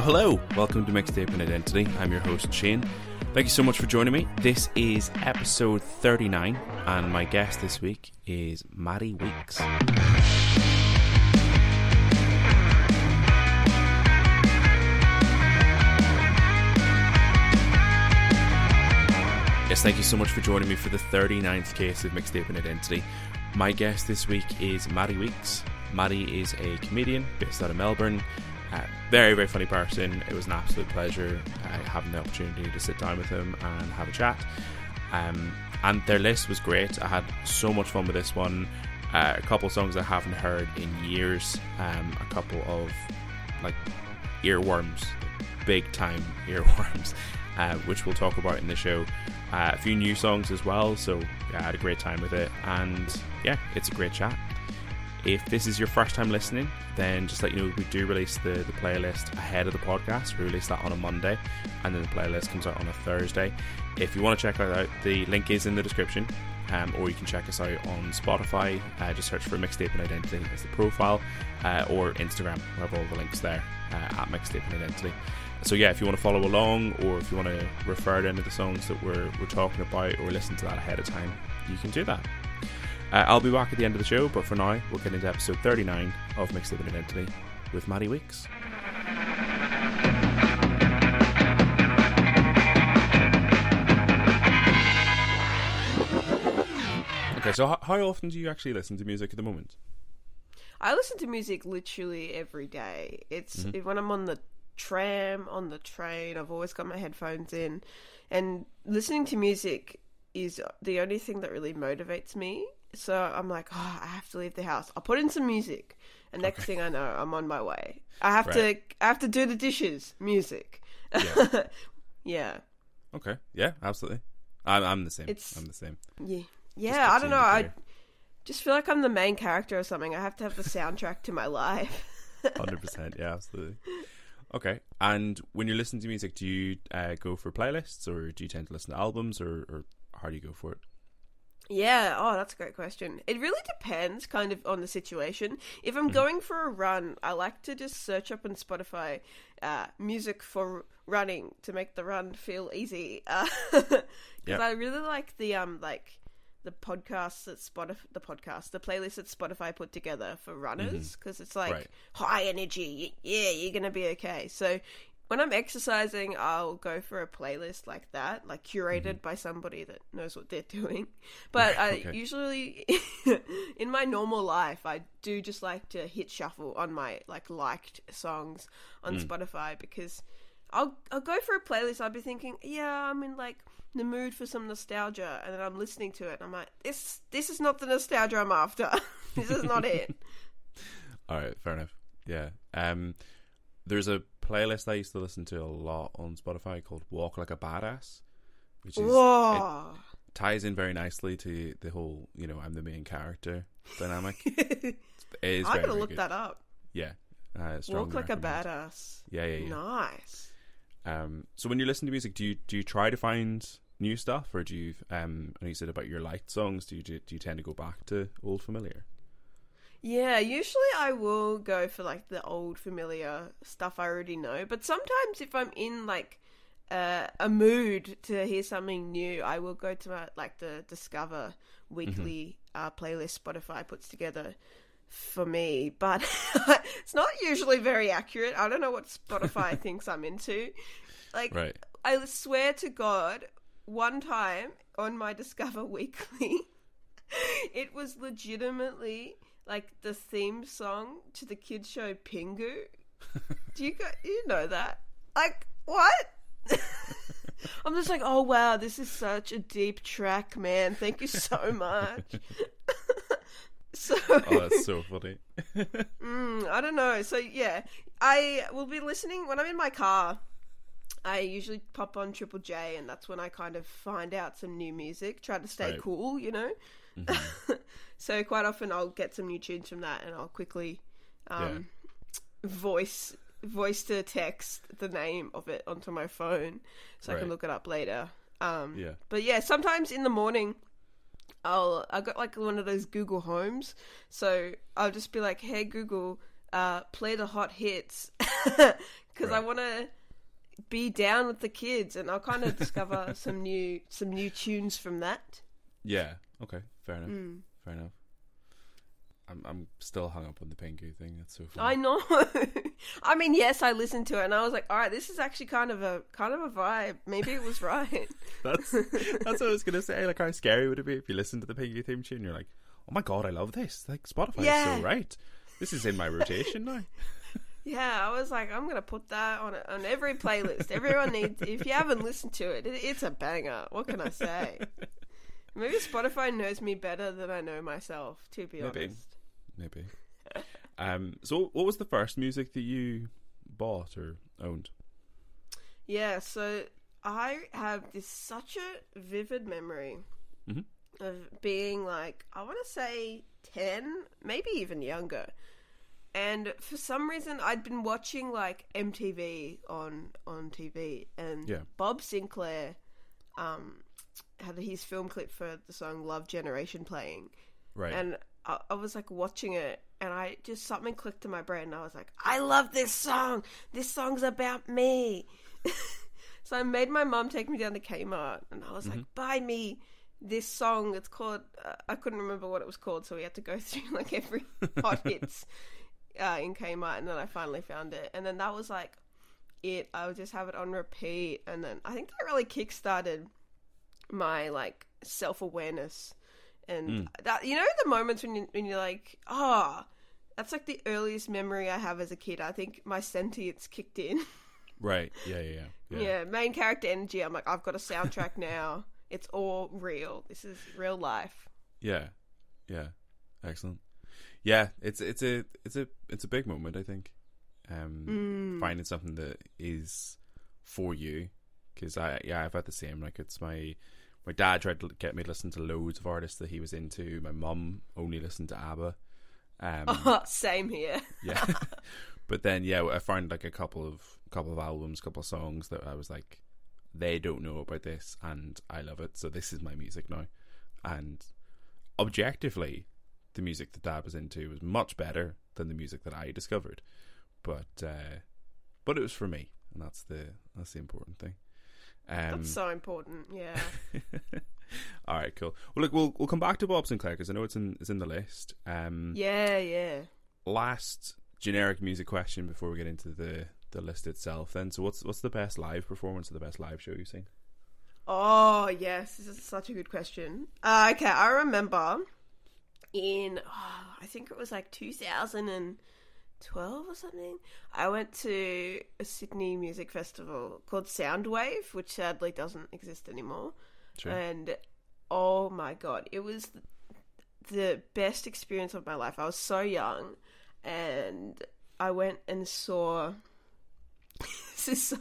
Hello, hello. Welcome to Mixtaping Identity. I'm your host, Shane. Thank you so much for joining me. This is episode 39, and my guest this week is Maddy Weeks. Yes, thank you so much for joining me for the 39th case of Mixtaping Identity. My guest this week is Maddy Weeks. Maddy is a comedian based out of Melbourne. Uh, very, very funny person. It was an absolute pleasure uh, having the opportunity to sit down with him and have a chat. Um, and their list was great. I had so much fun with this one. Uh, a couple songs I haven't heard in years. Um, a couple of like earworms, big time earworms, uh, which we'll talk about in the show. Uh, a few new songs as well, so yeah, I had a great time with it, and yeah, it's a great chat. If this is your first time listening, then just let you know we do release the, the playlist ahead of the podcast. We release that on a Monday, and then the playlist comes out on a Thursday. If you want to check that out, the link is in the description, um, or you can check us out on Spotify. Uh, just search for Mixtaping Identity as the profile, uh, or Instagram. We have all the links there uh, at Mixtaping Identity. So yeah, if you want to follow along, or if you want to refer to any of the songs that we're, we're talking about, or listen to that ahead of time, you can do that. Uh, I'll be back at the end of the show, but for now, we'll get into episode 39 of Mixtaping Identity with Maddy Weeks. Okay, so how, how often do you actually listen to music at the moment? I listen to music literally every day. It's Mm-hmm. when I'm on the tram, on the train, I've always got my headphones in. And listening to music is the only thing that really motivates me. So I'm like, oh, I have to leave the house. I'll put in some music. And next thing I know, I'm on my way. I have Right. to I have to do the dishes, music. Yeah. yeah. Okay, yeah, absolutely. I'm, I'm the same. It's- I'm the same. Yeah. Yeah, I don't know. I just feel like I'm the main character or something. I have to have the soundtrack to my life. Hundred percent, yeah, absolutely. Okay, and when you listen to music, do you uh, go for playlists, or do you tend to listen to albums, or, or how do you go for it? Yeah, oh, that's a great question. It really depends kind of on the situation. If I'm going for a run, I like to just search up on Spotify uh, music for running to make the run feel easy. Because Yep. I really like the um like the podcasts that Spotify the podcast the playlist that Spotify put together for runners because it's like Right. high energy. Yeah, you're gonna be okay. So when I'm exercising, I'll go for a playlist like that, like curated by somebody that knows what they're doing. But I usually, in my normal life, I do just like to hit shuffle on my like liked songs on Spotify because I'll I'll go for a playlist. I'll be thinking, yeah, I'm in like the mood for some nostalgia, and then I'm listening to it, and I'm like, this this is not the nostalgia I'm after. this is not it. All right, fair enough. Yeah, um, there's a playlist I used to listen to a lot on Spotify called "Walk Like a Badass," which is it ties in very nicely to the whole, you know, I'm the main character dynamic. it is I'm very, very look good. that up. Yeah, uh, Walk like a badass. Yeah, yeah, yeah. Nice. Um, so when you listen to music, do you do you try to find new stuff, or do you? Um, and you said about your liked songs. Do you do you tend to go back to old familiar? Yeah, usually I will go for like the old familiar stuff I already know, but sometimes if I'm in like uh, a mood to hear something new, I will go to my, like the Discover weekly uh, playlist Spotify puts together for me, but it's not usually very accurate. I don't know what Spotify thinks I'm into. Like, Right. I swear to God, one time on my Discover Weekly, it was legitimately like the theme song to the kids show Pingu. Do you got you know that? Like what? I'm just like, oh wow, this is such a deep track, man. Thank you so much. so Oh, that's so funny. Mm, I don't know. So yeah, I will be listening when I'm in my car. I usually pop on Triple J, and that's when I kind of find out some new music. Try to stay Right. cool, you know. so quite often I'll get some new tunes from that, and I'll quickly um, voice voice to text the name of it onto my phone, so I can look it up later. Um, Yeah. But yeah, sometimes in the morning, I'll I got like one of those Google Homes, so I'll just be like, "Hey Google, uh, play the hot hits because I want to be down with the kids, and I'll kind of discover some new some new tunes from that. Yeah. Okay. Fair enough. Mm. Fair enough. I'm I'm still hung up on the Pingu thing. That's so funny. I know. I mean, yes, I listened to it, and I was like, "All right, this is actually kind of a kind of a vibe. Maybe it was right." That's that's what I was gonna say. Like, how scary would it be if you listened to the Pingu theme tune? You're like, oh my god, I love this. Like, Spotify is so right. This is in my rotation now. yeah, I was like, "I'm gonna put that on on every playlist. Everyone needs. If you haven't listened to it, it it's a banger. What can I say?" Maybe Spotify knows me better than I know myself. To be Maybe. honest. Maybe. Um. So, what was the first music that you bought or owned? Yeah, so I have this such a vivid memory Mhm. of being like, I want to say 10, maybe even younger. And for some reason, I'd been watching like MTV on on TV, and Yeah. Bob Sinclair um, had his film clip for the song "Love Generation" playing, Right. and I, I was like watching it, and I just something clicked in my brain, and I was like, I love this song. This song's about me. so I made my mum take me down to Kmart, and I was like, buy me this song. It's called. Uh, I couldn't remember what it was called, so we had to go through like every hot hits uh, in Kmart, and then I finally found it, and then that was like it. I would just have it on repeat, and then I think that really kickstarted my like self awareness and mm. that you know the moments when you when you're like oh that's like the earliest memory I have as a kid. I think my sentience kicked in. right. Yeah. Yeah. Yeah. yeah. main character energy. I'm like I've got a soundtrack now. It's all real. This is real life. Yeah. Yeah. Excellent. Yeah, it's it's a it's a it's a big moment. I think. Um, mm. finding something that is for you, because I yeah I've had the same. Like it's my my dad tried to get me to listen to loads of artists that he was into. My mum only listened to ABBA. Um, Same here. yeah, but then yeah, I found like a couple of couple of albums, couple of songs that I was like, they don't know about this, and I love it. So this is my music now, and objectively, the music that Dad was into was much better than the music that I discovered, but uh, but it was for me, and that's the that's the important thing. Um, That's so important. Yeah. all right, cool. Well, look, we'll we'll come back to Bob Sinclair because I know it's in it's in the list. Um, Yeah, yeah. last generic music question before we get into the the list itself. Then, so what's what's the best live performance or the best live show you've seen? Oh, yes. This is such a good question. Uh, okay, I remember in, oh, I think it was like 2012 or something, I went to a Sydney music festival called Soundwave, which sadly doesn't exist anymore. Sure. And oh my god, it was the best experience of my life. I was so young, and I went and saw. this is so.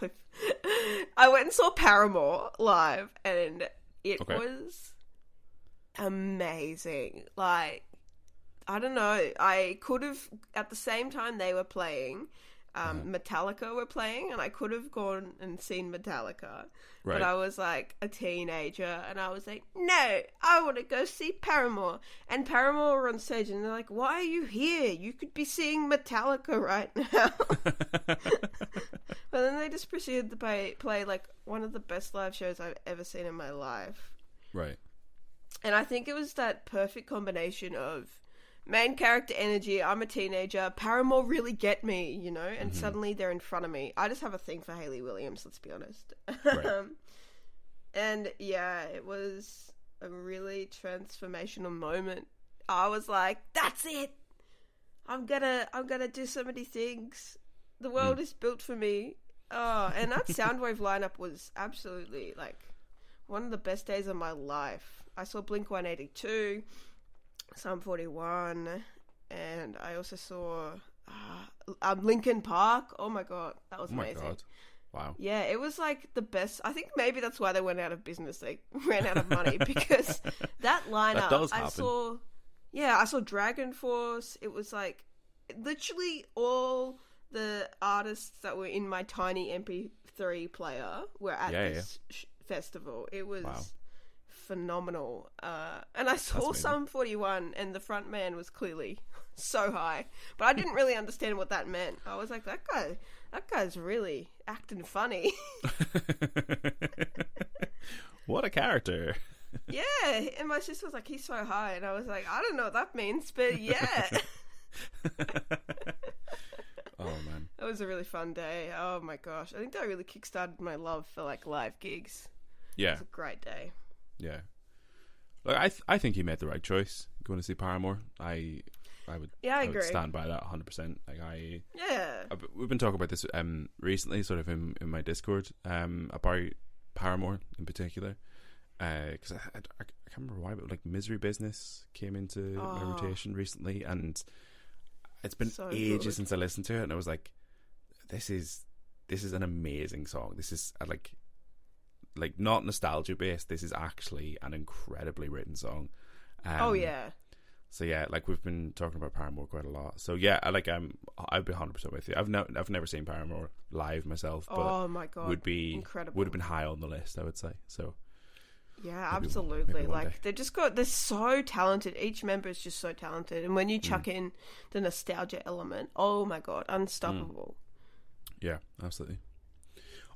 I went and saw Paramore live, and it Okay. was amazing. Like, I don't know. I could have at the same time they were playing. Um, Metallica were playing, and I could have gone and seen Metallica, Right. but I was like a teenager, and I was like, "No, I want to go see Paramore." And Paramore were on stage, and they're like, "Why are you here? You could be seeing Metallica right now." but then they just proceeded to play, play like one of the best live shows I've ever seen in my life. right. And I think it was that perfect combination of main character energy. I'm a teenager. Paramore really get me, you know, and suddenly they're in front of me. I just have a thing for Hayley Williams, let's be honest. Right. um, and yeah, it was a really transformational moment. I was like, that's it. I'm gonna I'm gonna do so many things. The world is built for me. Oh, and that Soundwave lineup was absolutely like one of the best days of my life. I saw Blink 182, Sum 41, and I also saw uh, um, Linkin Park. Oh my god, that was Oh my amazing. god. Wow. Yeah, it was like the best. I think maybe that's why they went out of business. They ran out of money because that lineup. does I saw. Yeah, I saw Dragon Force. It was like literally all the artists that were in my tiny MP3 player were at Yeah, this sh- festival. It was Wow. Phenomenal. Uh, and I saw Sum 41, and the front man was clearly so high, but I didn't really understand what that meant. I was like, that guy, that guy's really acting funny. what a character. yeah, and my sister was like, he's so high, and I was like, I don't know what that means, but yeah. oh man. It was a really fun day. Oh my gosh. I think that really kickstarted my love for like live gigs. Yeah, it was a great day. Yeah. Look, I th- I think he made the right choice going to see Paramore. I I would Yeah, I would agree. stand by that 100. percent Like I Yeah. I've- we've been talking about this um recently, sort of in, in my Discord, um about Paramore in particular, because I, I, I can't remember why, but like Misery Business came into my Oh. rotation recently, and it's been So ages good. since I listened to it, and I was like, this is this is an amazing song. This is uh, like like not nostalgia based. This is actually an incredibly written song. Um, oh yeah. so yeah, like we've been talking about Paramore quite a lot. So yeah, I like I'm I'd be hundred percent with you. I've no I've never seen Paramore live myself, but oh my god. would be incredible. would have been high on the list. I would say. So Yeah, Maybe- absolutely. one like day. they've just got they're so talented. Each member is just so talented, and when you chuck Mm. in the nostalgia element, oh my god, unstoppable. yeah, absolutely.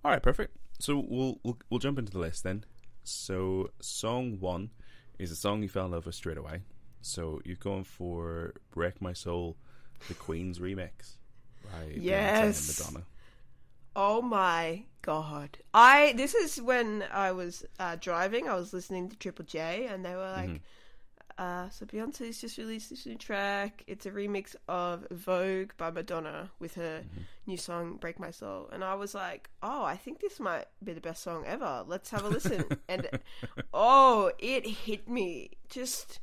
All right, perfect. So we'll we'll we'll jump into the list then. So song one is a song you fell in love with straight away. So you're going for "Break My Soul," the Queen's remix by Yes. Madonna. Oh my god! I this is when I was uh, driving. I was listening to Triple J, and they were like, Mhm. Uh, "So Beyonce's just released this new track. It's a remix of Vogue by Madonna with her Mhm. new song Break My Soul." And I was like, "Oh, I think this might be the best song ever. Let's have a listen." and oh, it hit me just.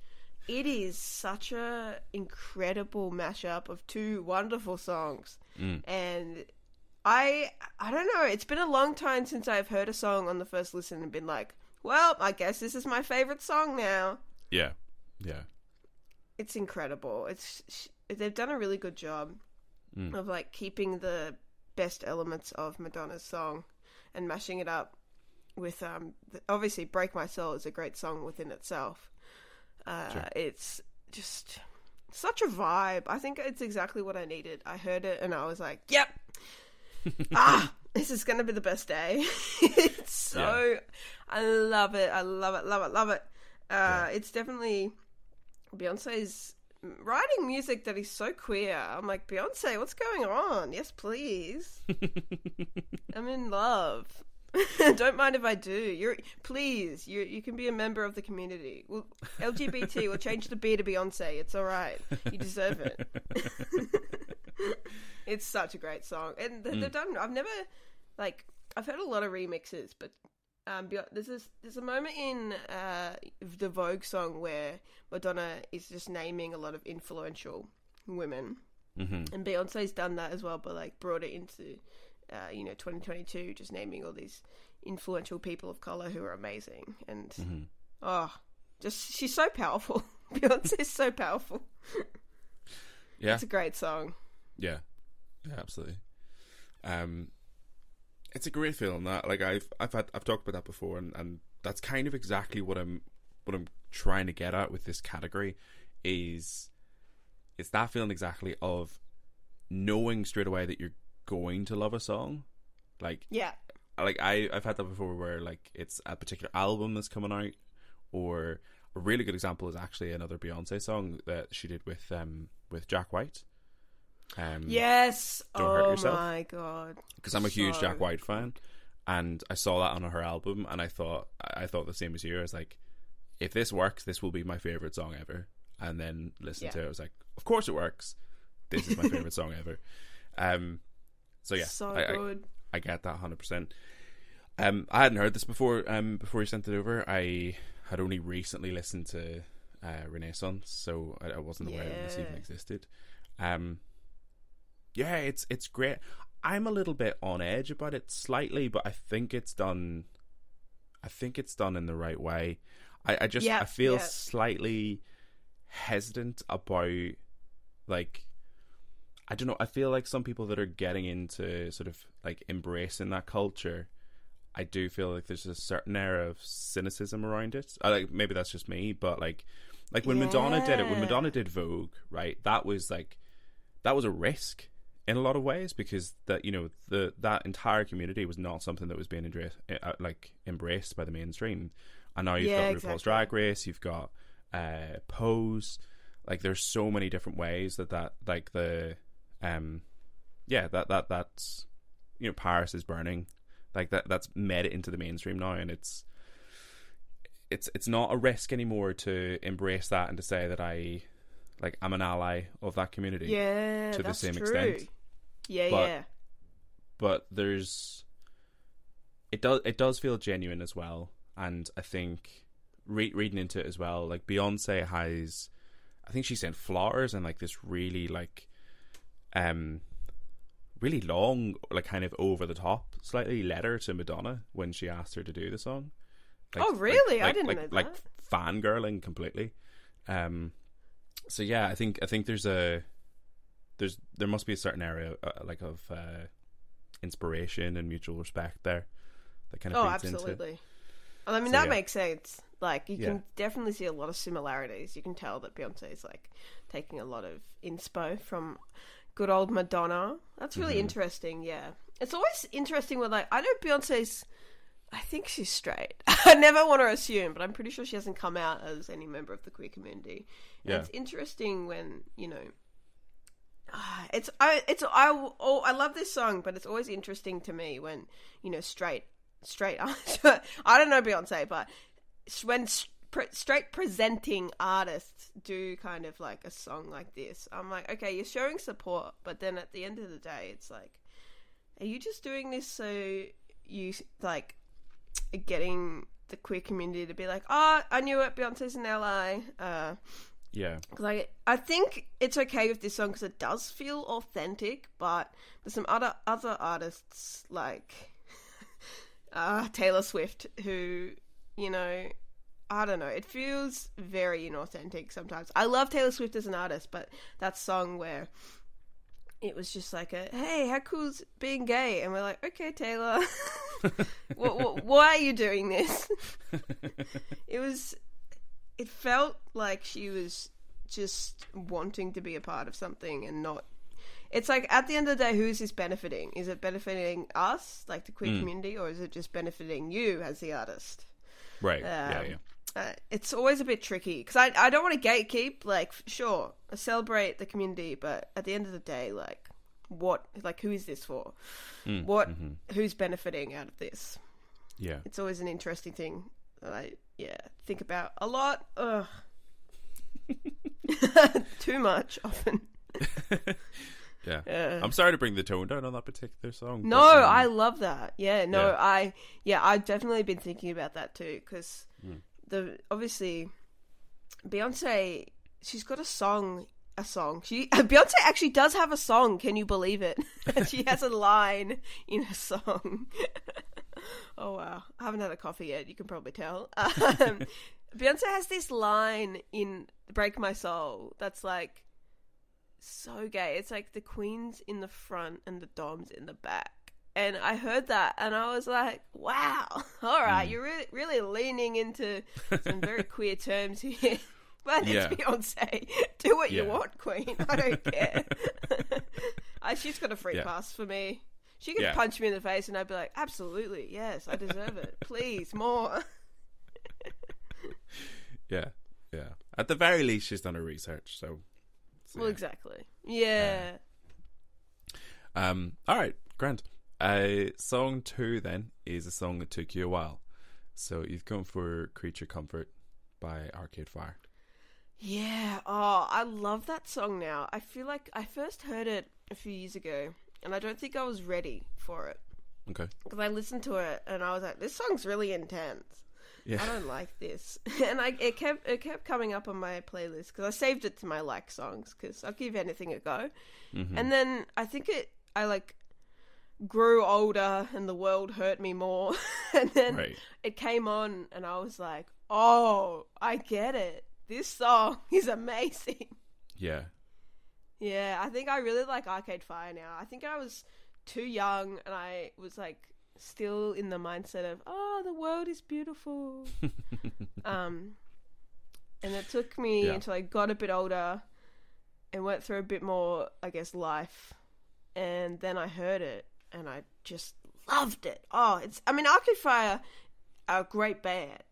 It is such a incredible mashup of two wonderful songs Mm. and I I don't know. It's been a long time since I've heard a song on the first listen and been like, "Well, I guess this is my favorite song now." Yeah, yeah. It's incredible. It's sh- they've done a really good job Mm. of like keeping the best elements of Madonna's song and mashing it up with um the, obviously "Break My Soul" is a great song within itself. Uh, Sure. It's just such a vibe. I think it's exactly what I needed. I heard it and I was like, "Yep, ah, this is gonna be the best day." it's so, I love it. I love it. Love it. Love it. Uh, It's definitely Beyonce's writing music that is so queer. I'm like, Beyonce, what's going on? Yes, please. I'm in love. Don't mind if I do. You're please. You you can be a member of the community. Well, LGBT. We'll change the B to Beyonce. It's all right. You deserve it. it's such a great song, and they've mm. done. I've never like I've heard a lot of remixes, but um, there's this, there's a moment in uh, the Vogue song where Madonna is just naming a lot of influential women, hmm and Beyonce's done that as well, but like brought it into uh, you know 2022, just naming all these influential people of color who are amazing, and hmm oh, just she's so powerful. Beyonce's so powerful. Yeah, It's a great song. yeah, yeah, absolutely. Um, it's a great feeling that like I've I've had I've talked about that before, and, and that's kind of exactly what I'm what I'm trying to get at with this category is it's that feeling exactly of knowing straight away that you're going to love a song, like Yeah, like I I've had that before where like it's a particular album that's coming out, or a really good example is actually another Beyonce song that she did with um with Jack White. Um, yes. Don't Hurt oh Yourself. my god. because I'm a huge So- Jack White fan, and I saw that on her album, and I thought I thought the same as you. I was like, if this works, this will be my favorite song ever. And then listen Yeah. to it, I was like, of course it works. This is my favorite song ever. Um, so yeah, so I, I, good. I get that hundred percent. Um, I hadn't heard this before. Um, before you sent it over, I had only recently listened to uh, Renaissance, so I, I wasn't aware that this even existed. Um, yeah, it's it's great. I'm a little bit on edge about it slightly, but I think it's done. I think it's done in the right way. I, I just Yeah, I feel yeah. slightly hesitant about like I don't know. I feel like some people that are getting into sort of like embracing that culture I do feel like there's a certain air of cynicism around it. I, like maybe that's just me, but like like when Madonna did it, when Madonna did Vogue, right? That was like that was a risk in a lot of ways because that you know the that entire community was not something that was being embraced, uh, like embraced by the mainstream. And now you've Yeah, got RuPaul's exactly. Drag Race, you've got uh, Pose. Like there's so many different ways that that like the um yeah that that that's you know Paris is burning like that that's made it into the mainstream now and it's it's it's not a risk anymore to embrace that and to say that I like I'm an ally of that community Yeah, to the same true. extent. Yeah, But- yeah. but there's it does it does feel genuine as well and i think re- reading into it as well like beyonce has i think she sent flowers and like this really like um really long like kind of over the top slightly letter to madonna when she asked her to do the song Like- Oh, like- really? I didn't like, know like that. fangirling completely um so yeah i think i think there's a there's there must be a certain area uh, like of uh inspiration and mutual respect there that kind of Oh, into absolutely. And I mean, So, that yeah. makes sense. Like, you Yeah. can definitely see a lot of similarities. You can tell that Beyonce is like taking a lot of inspo from good old Madonna. That's really Mm-hmm. interesting. Yeah, it's always interesting when like I know Beyonce's. I think she's straight. I never want to assume, but I'm pretty sure she hasn't come out as any member of the queer community. And Yeah. it's interesting when you know. ah, It's I it's I oh I love this song, but it's always interesting to me when you know straight straight I don't know Beyonce, but when straight presenting artists do kind of like a song like this, I'm like, okay, you're showing support, but then at the end of the day, it's like, are you just doing this so you like getting the queer community to be like, oh, I knew it, Beyonce's an ally. Uh, yeah like I think it's okay with this song because it does feel authentic, but there's some other other artists like uh, Taylor Swift who, you know, I don't know. It feels very inauthentic sometimes. I love Taylor Swift as an artist, but that song where it was just like a hey, how cool's being gay? And we're like, okay, Taylor, what, what, why are you doing this? it was it felt like she was just wanting to be a part of something and not it's like at the end of the day who's this benefiting? Is it benefiting us like the queer community or is it just benefiting you as the artist? Right. Yeah Um, yeah uh, it's always a bit tricky because I, I don't want to gatekeep like sure celebrate the community but at the end of the day like what like who is this for Mm, what mm-hmm. who's benefiting out of this yeah it's always an interesting thing that I yeah think about a lot. Ugh. Too much often. yeah Uh, i'm sorry to bring the tone down on that particular song no, um, I love that. Yeah, no, Yeah. I yeah, I've definitely been thinking about that too because Hmm. The obviously Beyonce, she's got a song. A song. She Beyonce actually does have a song. Can you believe it? she has a line in a song. oh wow! I haven't had a coffee yet. You can probably tell. Um, Beyonce has this line in "Break My Soul" that's like so gay. It's like the queen's in the front and the dom's in the back. And I heard that and I was like, wow, all right, Hmm. you're really, really leaning into some very queer terms here. But it's Yeah. Beyonce. Do what you want, queen. I don't care. I, she's got a free Yeah. pass for me. She could Yeah. punch me in the face and I'd be like, absolutely, yes, I deserve it. Please, more. yeah yeah at the very least she's done her research so, so Well, yeah. exactly. Yeah. Um, all right, grand. Uh, song two then is a song that took you a while. So you've gone for "Creature Comfort" by Arcade Fire. Yeah. Oh, I love that song now. I feel like I first heard it a few years ago, and I don't think I was ready for it Okay. because I listened to it and I was like, "This song's really intense. I don't like this." and I it kept it kept coming up on my playlist because I saved it to my like songs because I'll give anything a go. Mhm. And then I think it I like grew older and the world hurt me more, and then Right. it came on and I was like, "Oh, I get it. This song is amazing." Yeah. Yeah, I think I really like Arcade Fire now. I think I was too young and I was like still in the mindset of oh the world is beautiful. um, and it took me Yeah. until I got a bit older and went through a bit more, I guess, life, and then I heard it and I just loved it. Oh, it's I mean Arcade Fire are a great band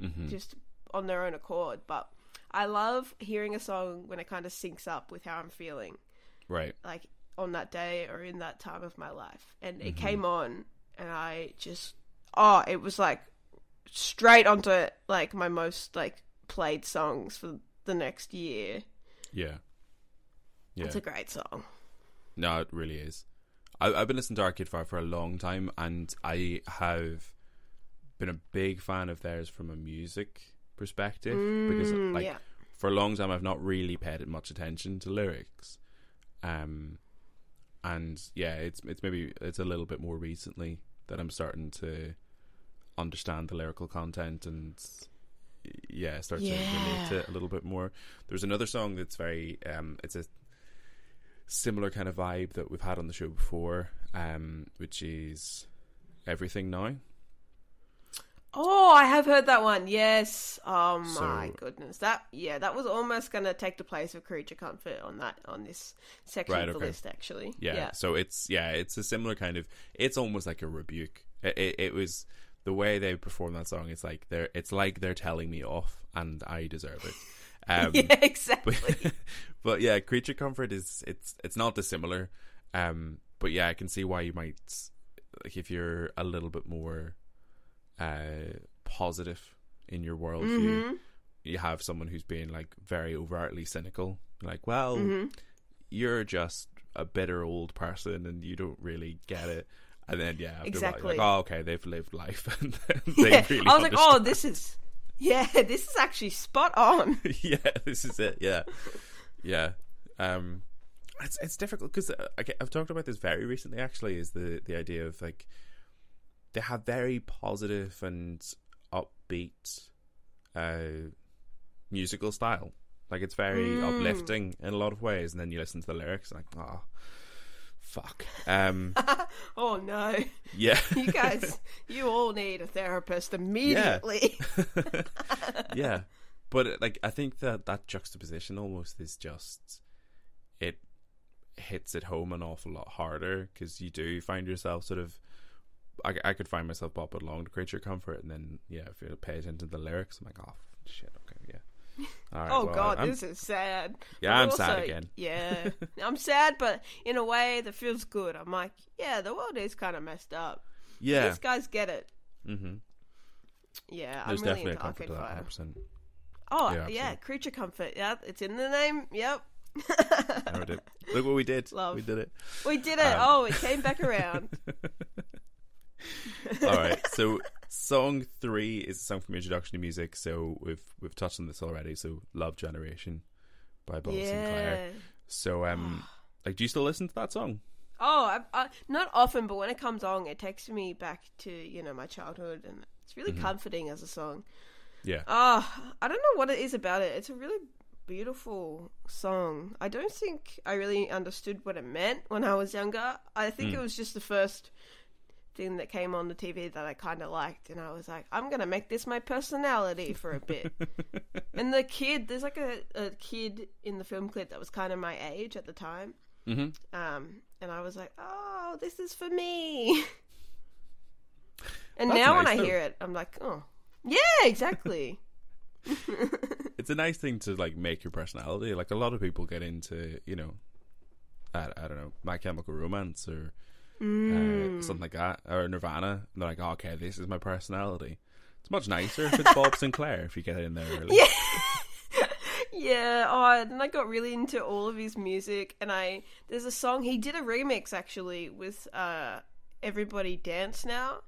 hmm just on their own accord, but I love hearing a song when it kind of syncs up with how I'm feeling Right. like on that day or in that time of my life. And it came on and I just oh, it was like straight onto like my most like played songs for the next year. Yeah. Yeah. It's a great song. No, it really is. I, I've been listening to Arcade Fire for a long time, and I have been a big fan of theirs from a music perspective because, Mm, like, yeah. for a long time, I've not really paid much attention to lyrics. Um, and yeah, it's it's maybe it's a little bit more recently that I'm starting to understand the lyrical content and yeah, start to relate to it a little bit more. There's another song that's very um, it's a similar kind of vibe that we've had on the show before, um, which is everything now. Oh, I have heard that one. Yes. Oh my So- goodness. That yeah, that was almost gonna take the place of Creature Comfort on that on this section Right, of the okay. list actually. Yeah. Yeah. So it's yeah, it's a similar kind of. It's almost like a rebuke. It, it, it was the way they perform that song. It's like they're. It's like they're telling me off, and I deserve it. Um, yeah, exactly. but yeah, creature comfort is it's it's not dissimilar. Um, but yeah, I can see why you might like if you're a little bit more uh positive in your worldview. Mhm. You have someone who's being like very overtly cynical, like, well, Mhm. you're just a bitter old person and you don't really get it. And then yeah, after a while, Exactly. you're like, oh, okay, they've lived life, and Yeah. they really I was like, oh, this is yeah, this is actually spot on. yeah, this is it. Yeah, yeah. Um, it's it's difficult because uh, okay, I've talked about this very recently. Actually, is the the idea of like they have very positive and upbeat uh musical style. Like it's very Mm. uplifting in a lot of ways, and then you listen to the lyrics, and like, oh, fuck. Um, Oh no, yeah, you guys, you all need a therapist immediately. yeah. But uh, like i think that that juxtaposition almost is just it hits it home an awful lot harder because you do find yourself sort of I, I could find myself bopping along to creature comfort and then yeah if you pay attention to the lyrics i'm like oh shit. yeah right, Oh well, god, I'm- this is sad. Yeah, But I'm sad again. Yeah, I'm sad, but in a way that feels good. I'm like, yeah, the world is kind of messed up. yeah These guys get it. mm-hmm. Yeah, there's I'm really definitely a into comfort Arcade Fire. 100% Oh Yeah, yeah, creature comfort. Yeah, it's in the name. Yep. There we did. look what we did Love. we did it we did it. Um, oh, it came back around. All right. So song three is a song from Introduction to Music. So we've we've touched on this already. So Love Generation by Bob Sinclair. yeah. So um, like, do you still listen to that song? Oh, I, I, not often, but when it comes on, it takes me back to you know my childhood, and it's really mm-hmm. comforting as a song. Yeah. Oh, I don't know what it is about it. It's a really beautiful song. I don't think I really understood what it meant when I was younger. I think mm. it was just the first thing that came on the TV that I kind of liked, and I was like, I'm gonna make this my personality for a bit. and the kid, there's like a, a kid in the film clip that was kind of my age at the time. Mm-hmm. Um, and I was like, oh, this is for me. and That's now when nice, I though. hear it, I'm like, oh, yeah, exactly. It's a nice thing to like make your personality. Like a lot of people get into, you know, I, I don't know, My Chemical Romance or Mm. uh, something like that, or Nirvana. And they're like, oh, okay, this is my personality. It's much nicer if it's Bob Sinclair if you get in there early. Yeah. yeah. Oh, and I got really into all of his music, and I there's a song he did a remix actually with uh Everybody Dance Now.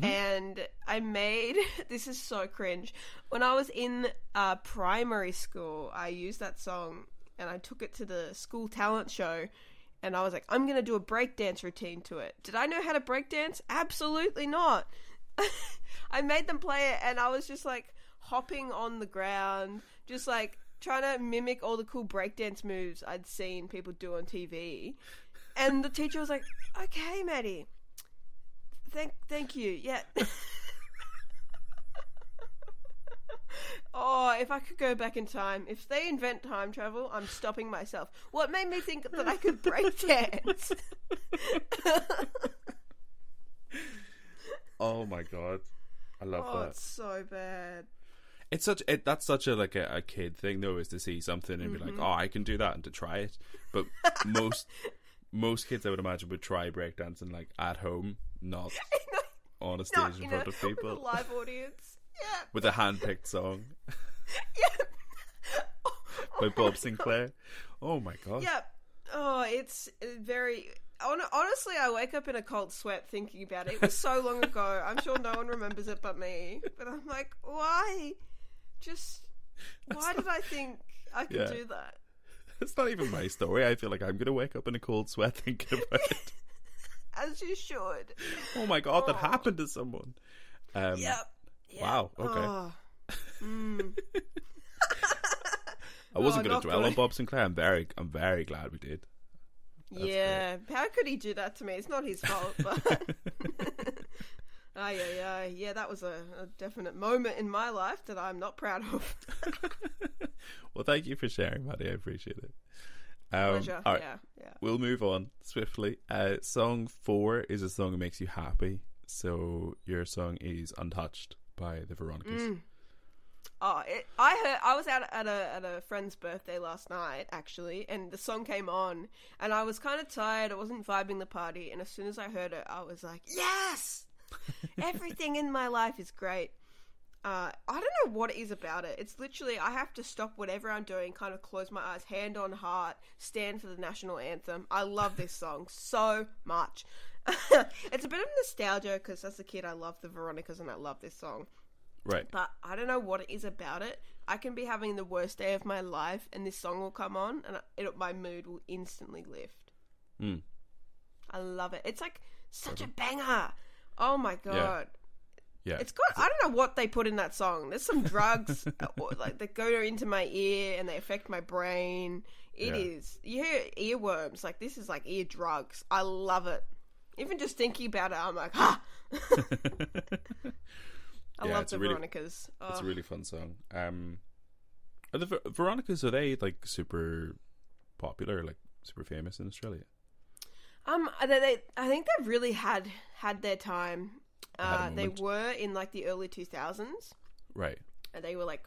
And I made this is so cringe. When I was in uh, primary school, I used that song and I took it to the school talent show. And I was like, I'm gonna do a breakdance routine to it. Did I know how to breakdance? Absolutely not. I made them play it, and I was just like hopping on the ground, just like trying to mimic all the cool breakdance moves I'd seen people do on TV. And the teacher was like, "Okay, Maddy, thank thank you. Yeah. oh, if I could go back in time, if they invent time travel, I'm stopping myself. What made me think that I could break dance? Oh my god, I love oh, that. it's so bad. It's such it, that's such a like a, a kid thing though, is to see something and be like, Mm-hmm. oh, I can do that, and to try it. But most most kids, I would imagine, would try breakdancing like at home, not on a stage Not in front a, of people live audience. Yeah. with a hand picked song Yeah. by Bob Sinclair. Oh my god. Yeah. Oh, it's very. Honestly, I wake up in a cold sweat thinking about it. It was so long ago. I'm sure no one remembers it but me. But I'm like, why? Just why did I think I could Yeah. do that? It's not even my story. I feel like I'm gonna wake up in a cold sweat thinking about it. As you should. Oh my god, that Oh. happened to someone. Um, Yep. Yeah. Wow, okay. Oh. Mm. I wasn't Oh, going to dwell on. Bob Sinclair. I'm very, I'm very glad we did. yeah. How could he do that to me? It's not his fault, but. Ay, ay, ay. Yeah, that was a, a definite moment in my life that I'm not proud of. Well, thank you for sharing, Maddy. I appreciate it. Um, Pleasure. all right, Yeah, yeah. we'll move on swiftly. Uh, song four is a song that makes you happy. So your song is "Untouched" by the Veronicas. Mm. Oh, it, I heard. I was out at a at a friend's birthday last night, actually, and the song came on, and I was kind of tired. I wasn't vibing the party, and as soon as I heard it, I was like, "Yes, everything in my life is great." Uh, I don't know what it is about it. It's literally I have to stop whatever I'm doing, kind of close my eyes, hand on heart, stand for the national anthem. I love this song so much. it's a bit of nostalgia because as a kid I loved the Veronicas and I love this song Right. but I don't know what it is about it. I can be having the worst day of my life, and this song will come on, and it, my mood will instantly lift. Mm. I love it. It's like such a banger. Oh my god! Yeah. It's got. I don't know what they put in that song. There's some drugs like that go into my ear and they affect my brain. It Yeah. is. You hear earworms. Like this is like ear drugs. I love it. Even just thinking about it, I'm like, ah. I Yeah, love it's the really- Veronicas. It's Oh. a really fun song. Um, are the Ver- Veronicas are they like super popular, like super famous in Australia? Um, they, they, I think they've really had had their time. Uh, they were in like the early two thousands, Right. and they were like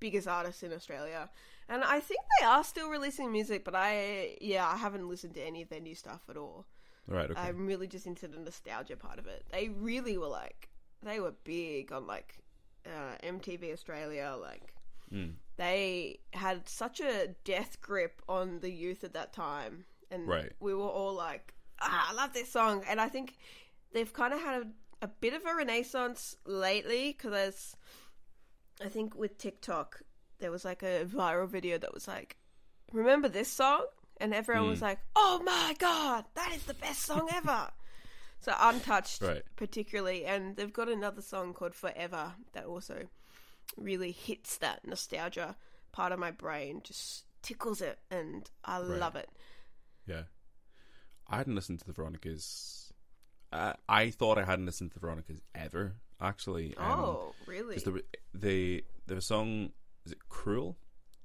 biggest artists in Australia. And I think they are still releasing music, but I, yeah, I haven't listened to any of their new stuff at all. Right. Okay. I'm really just into the nostalgia part of it. They really were like, they were big on like uh, MTV Australia. Like, Mm. they had such a death grip on the youth at that time, and Right. we were all like, ah, "I love this song." And I think they've kind of had a, a bit of a renaissance lately because I think with TikTok there was like a viral video that was like, "Remember this song?" And everyone was Hmm. like, "Oh my god, that is the best song ever!" so untouched, Right. particularly, and they've got another song called "Forever" that also really hits that nostalgia part of my brain, just tickles it, and I Right. love it. Yeah. I hadn't listened to the Veronicas. Uh, I thought I hadn't listened to the Veronicas ever. Actually. Um, oh, really? 'cause the the the song is it "Cruel"?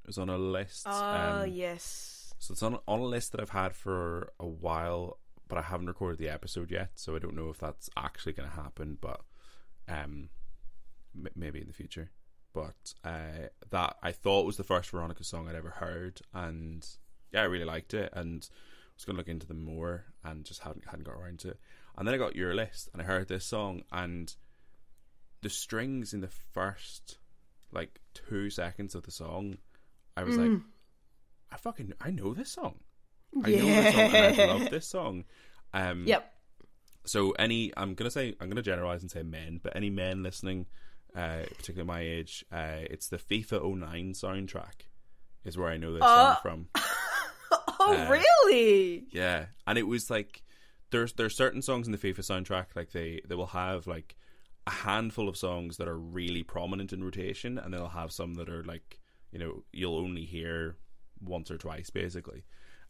It was on a list. Oh, um, yes. So it's on on a list that I've had for a while, but I haven't recorded the episode yet, so I don't know if that's actually going to happen. But um, m- maybe in the future. But uh, that I thought was the first Veronica song I'd ever heard, and yeah, I really liked it, and I was going to look into them more, and just hadn't hadn't got around to it. And then I got your list, and I heard this song, and the strings in the first like two seconds of the song, I was like, I fucking I know this song. I know this song and I love this song. Um, Yep. So any, I'm gonna say, I'm gonna generalize and say men, but any men listening, uh, particularly my age, uh, it's the FIFA 09 soundtrack, is where I know this Uh, song from. Oh, Uh, really? Yeah, and it was like there's there's certain songs in the FIFA soundtrack like they they will have like a handful of songs that are really prominent in rotation, and they'll have some that are like you know you'll only hear once or twice basically.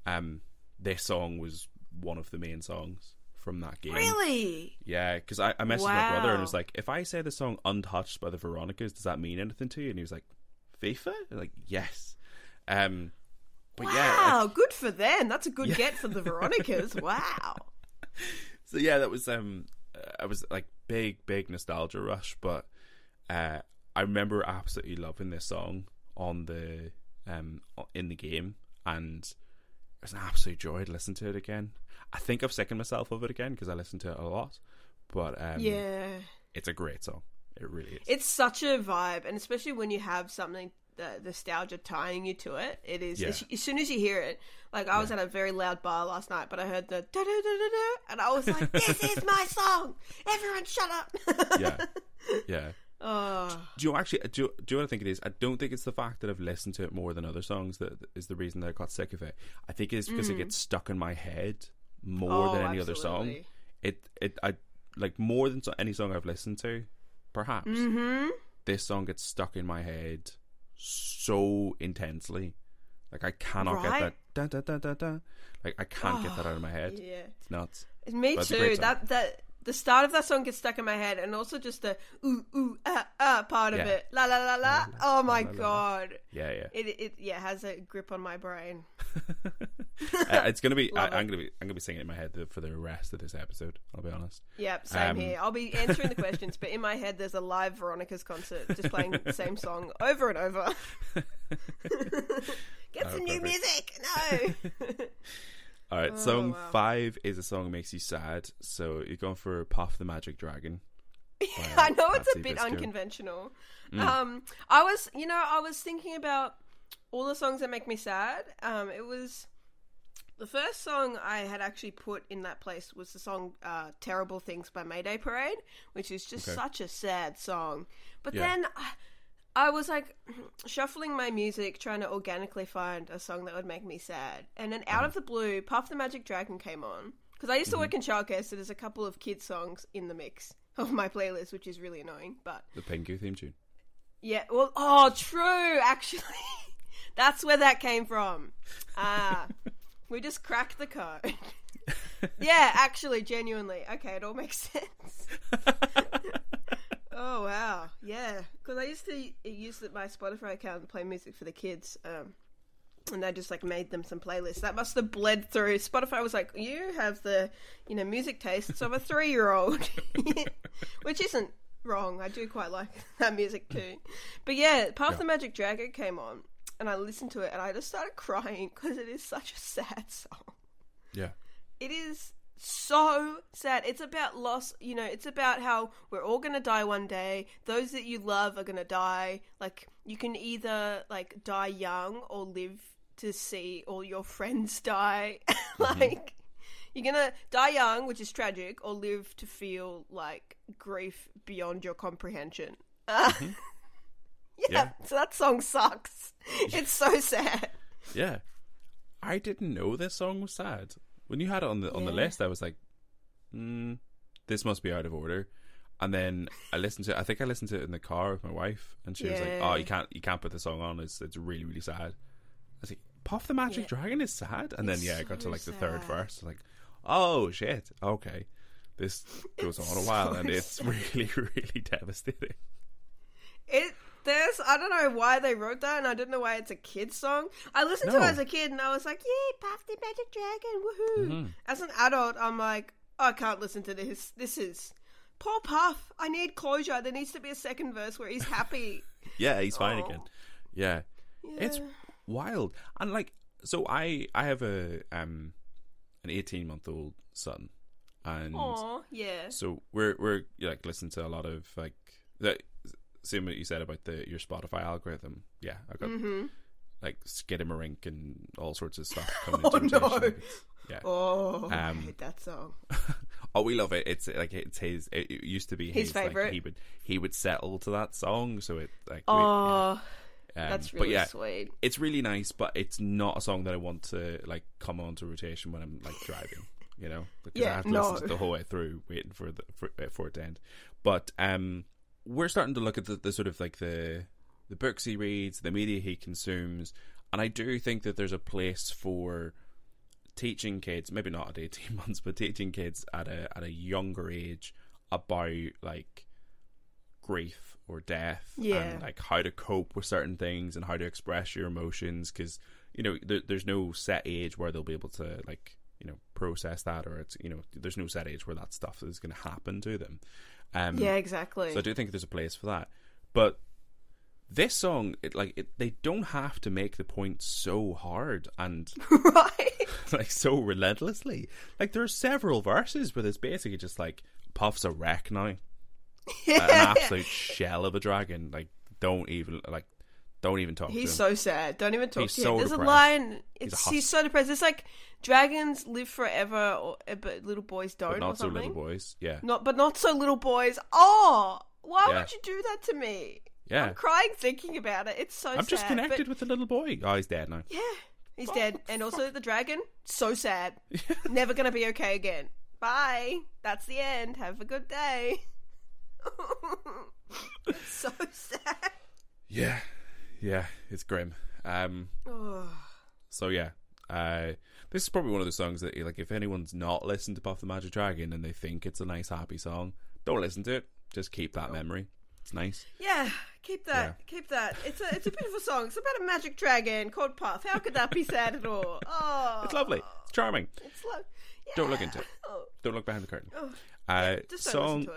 Um, this song was one of the main songs from that game. Really? Yeah, because I, I messaged my brother and Wow. was like, if I say the song "Untouched" by the Veronicas, does that mean anything to you? And he was like, FIFA? Like, yes. Um, but yeah, wow, like- good for them. That's a good get for the Veronicas. wow. so yeah, that was um, I was like big, big nostalgia rush, but uh, I remember absolutely loving this song on the um in the game, and it was an absolute joy to listen to it again. I think I've sickened myself of it again because I listened to it a lot, but um, Yeah. it's a great song. It really is. It's such a vibe, and especially when you have something the nostalgia tying you to it. It is Yeah. as, as soon as you hear it. Like I was at a very loud bar last night, but I heard the da da da da da, and I was like, "This is my song! Everyone, shut up!" yeah, yeah. Oh, Do you actually do? You, do you know what I think it is? I don't think it's the fact that I've listened to it more than other songs that is the reason that I got sick of it. I think it's because it gets stuck in my head more Mm. Oh, than any other song. It it I like more than so, any song I've listened to, perhaps. mm-hmm. This song gets stuck in my head so intensely. Like I cannot Right. get that da da da da da. Like I can't get that out of my head. yeah. It's nuts. Me But too. That that the start of that song gets stuck in my head, and also just the ooh ooh ah ah part of it. La la la la. Oh my la, la, la. god. Yeah, yeah. It it yeah has a grip on my brain. Uh, it's gonna be. I, I'm gonna be. I'm gonna be singing it in my head for the rest of this episode. I'll be honest. Yep, same Um, here. I'll be answering the questions, but in my head there's a live Veronicas concert just playing the same song over and over. Get Oh, some new music. No. All right, Oh, song wow. five is a song that makes you sad. So you're going for Puff the Magic Dragon. by, I know it's a bit Biscuit. unconventional. Mm. Um, I was, you know, I was thinking about all the songs that make me sad. Um, it was the first song I had actually put in that place was the song uh, "Terrible Things" by Mayday Parade, which is just Okay. such a sad song. But Yeah. then I, I was like shuffling my music, trying to organically find a song that would make me sad, and then out of the blue, Puff the Magic Dragon came on. Because I used to Mm-hmm. work in childcare, so there's a couple of kids songs in the mix of my playlist, which is really annoying. But The Pingu theme tune. yeah, well, oh, true. Actually, that's where that came from. Ah, we just cracked the code. yeah, actually, genuinely. Okay, it all makes sense. Oh wow, yeah. Because I used to use my Spotify account to play music for the kids. Um, and I just like made them some playlists. That must have bled through. Spotify was like, "You have the, you know, music tastes of a three-year-old," which isn't wrong. I do quite like that music too. But yeah, Puff Yeah. the Magic Dragon came on, and I listened to it, and I just started crying because it is such a sad song. Yeah. It is so sad. It's about loss, you know, it's about how we're all going to die one day. Those that you love are going to die. Like you can either like die young or live to see all your friends die. like you're going to die young, which is tragic, or live to feel like grief beyond your comprehension. Uh, yeah, Yeah. so that song sucks. It's so sad. Yeah. I didn't know this song was sad. When you had it on the on the list, I was like, mm, "This must be out of order." And then I listened to. it. I think I listened to it in the car with my wife, and she was like, "Oh, you can't, you can't put the song on. It's it's really, really sad." I was like, "Puff the Magic Yeah. Dragon is sad," and It's then yeah, I got to like the third verse. Like, "Oh shit, okay." This goes It's on a while, so and it's sad. really, really devastating. It there's I don't know why they wrote that, and I don't know why it's a kid's song. I listened to No. it as a kid, and I was like, "Yeah, Puff the Magic Dragon, woohoo!" Mm-hmm. As an adult, I'm like, "I can't listen to this. This is poor Puff. I need closure. There needs to be a second verse where he's happy." Yeah, he's fine Oh. again. Yeah. It's wild. And like so I I have a um an 18 month old son and Aw, yeah. so we're we're like listening to a lot of like the same what you said about the your Spotify algorithm. Yeah, I got Mm-hmm. like Skidamarink and all sorts of stuff coming Oh, into no. Yeah. Oh, I Um, hate that song. Oh, we love it. It's like it's his. It it used to be His his, like, favourite. he would he would settle to that song, so it like. we- Oh, yeah. Um, that's really yeah, sweet. it's really nice, but it's not a song that I want to like come onto rotation when I'm like driving. You know, because Yeah, I have to no. listen to the whole way through, waiting for the for, for it to end. But um, we're starting to look at the, the sort of like the the books he reads, the media he consumes, and I do think that there's a place for teaching kids, maybe not at eighteen months, but teaching kids at a at a younger age about like grief or death Yeah. and like how to cope with certain things and how to express your emotions because you know there, there's no set age where they'll be able to like you know process that or it's you know there's no set age where that stuff is going to happen to them um Yeah, exactly. so I do think there's a place for that. But this song, it like it, they don't have to make the point so hard and right? like so relentlessly. Like there are several verses where it's basically just like Puff's a wreck now, an absolute shell of a dragon. Like don't even like don't even talk He's to him. He's so sad. Don't even talk He's to so him. There's depressed. a line. He's a he's, so depressed. It's like dragons live forever, or, uh, but little boys don't, but not so little boys. Yeah, Not, but not so little boys. Oh, why Yeah. would you do that to me? yeah. I'm crying thinking about it. It's so. I'm just connected but- with the little boy. Oh, he's dead now. Yeah, he's dead, and also the dragon. So sad. Never gonna be okay again. Bye. That's the end. Have a good day. it's so sad. Yeah, yeah. It's grim. Um. So yeah, uh, this is probably one of the songs that like if anyone's not listened to Puff the Magic Dragon and they think it's a nice happy song, don't listen to it. Just keep that memory. It's nice. Yeah, keep that. Yeah. Keep that. It's a it's a beautiful song. It's about a magic dragon called Puff. How could that be sad at all? Oh, It's lovely. It's charming. It's lo- yeah. Don't look into it. Oh, Don't look behind the curtain. oh. Uh, Just don't song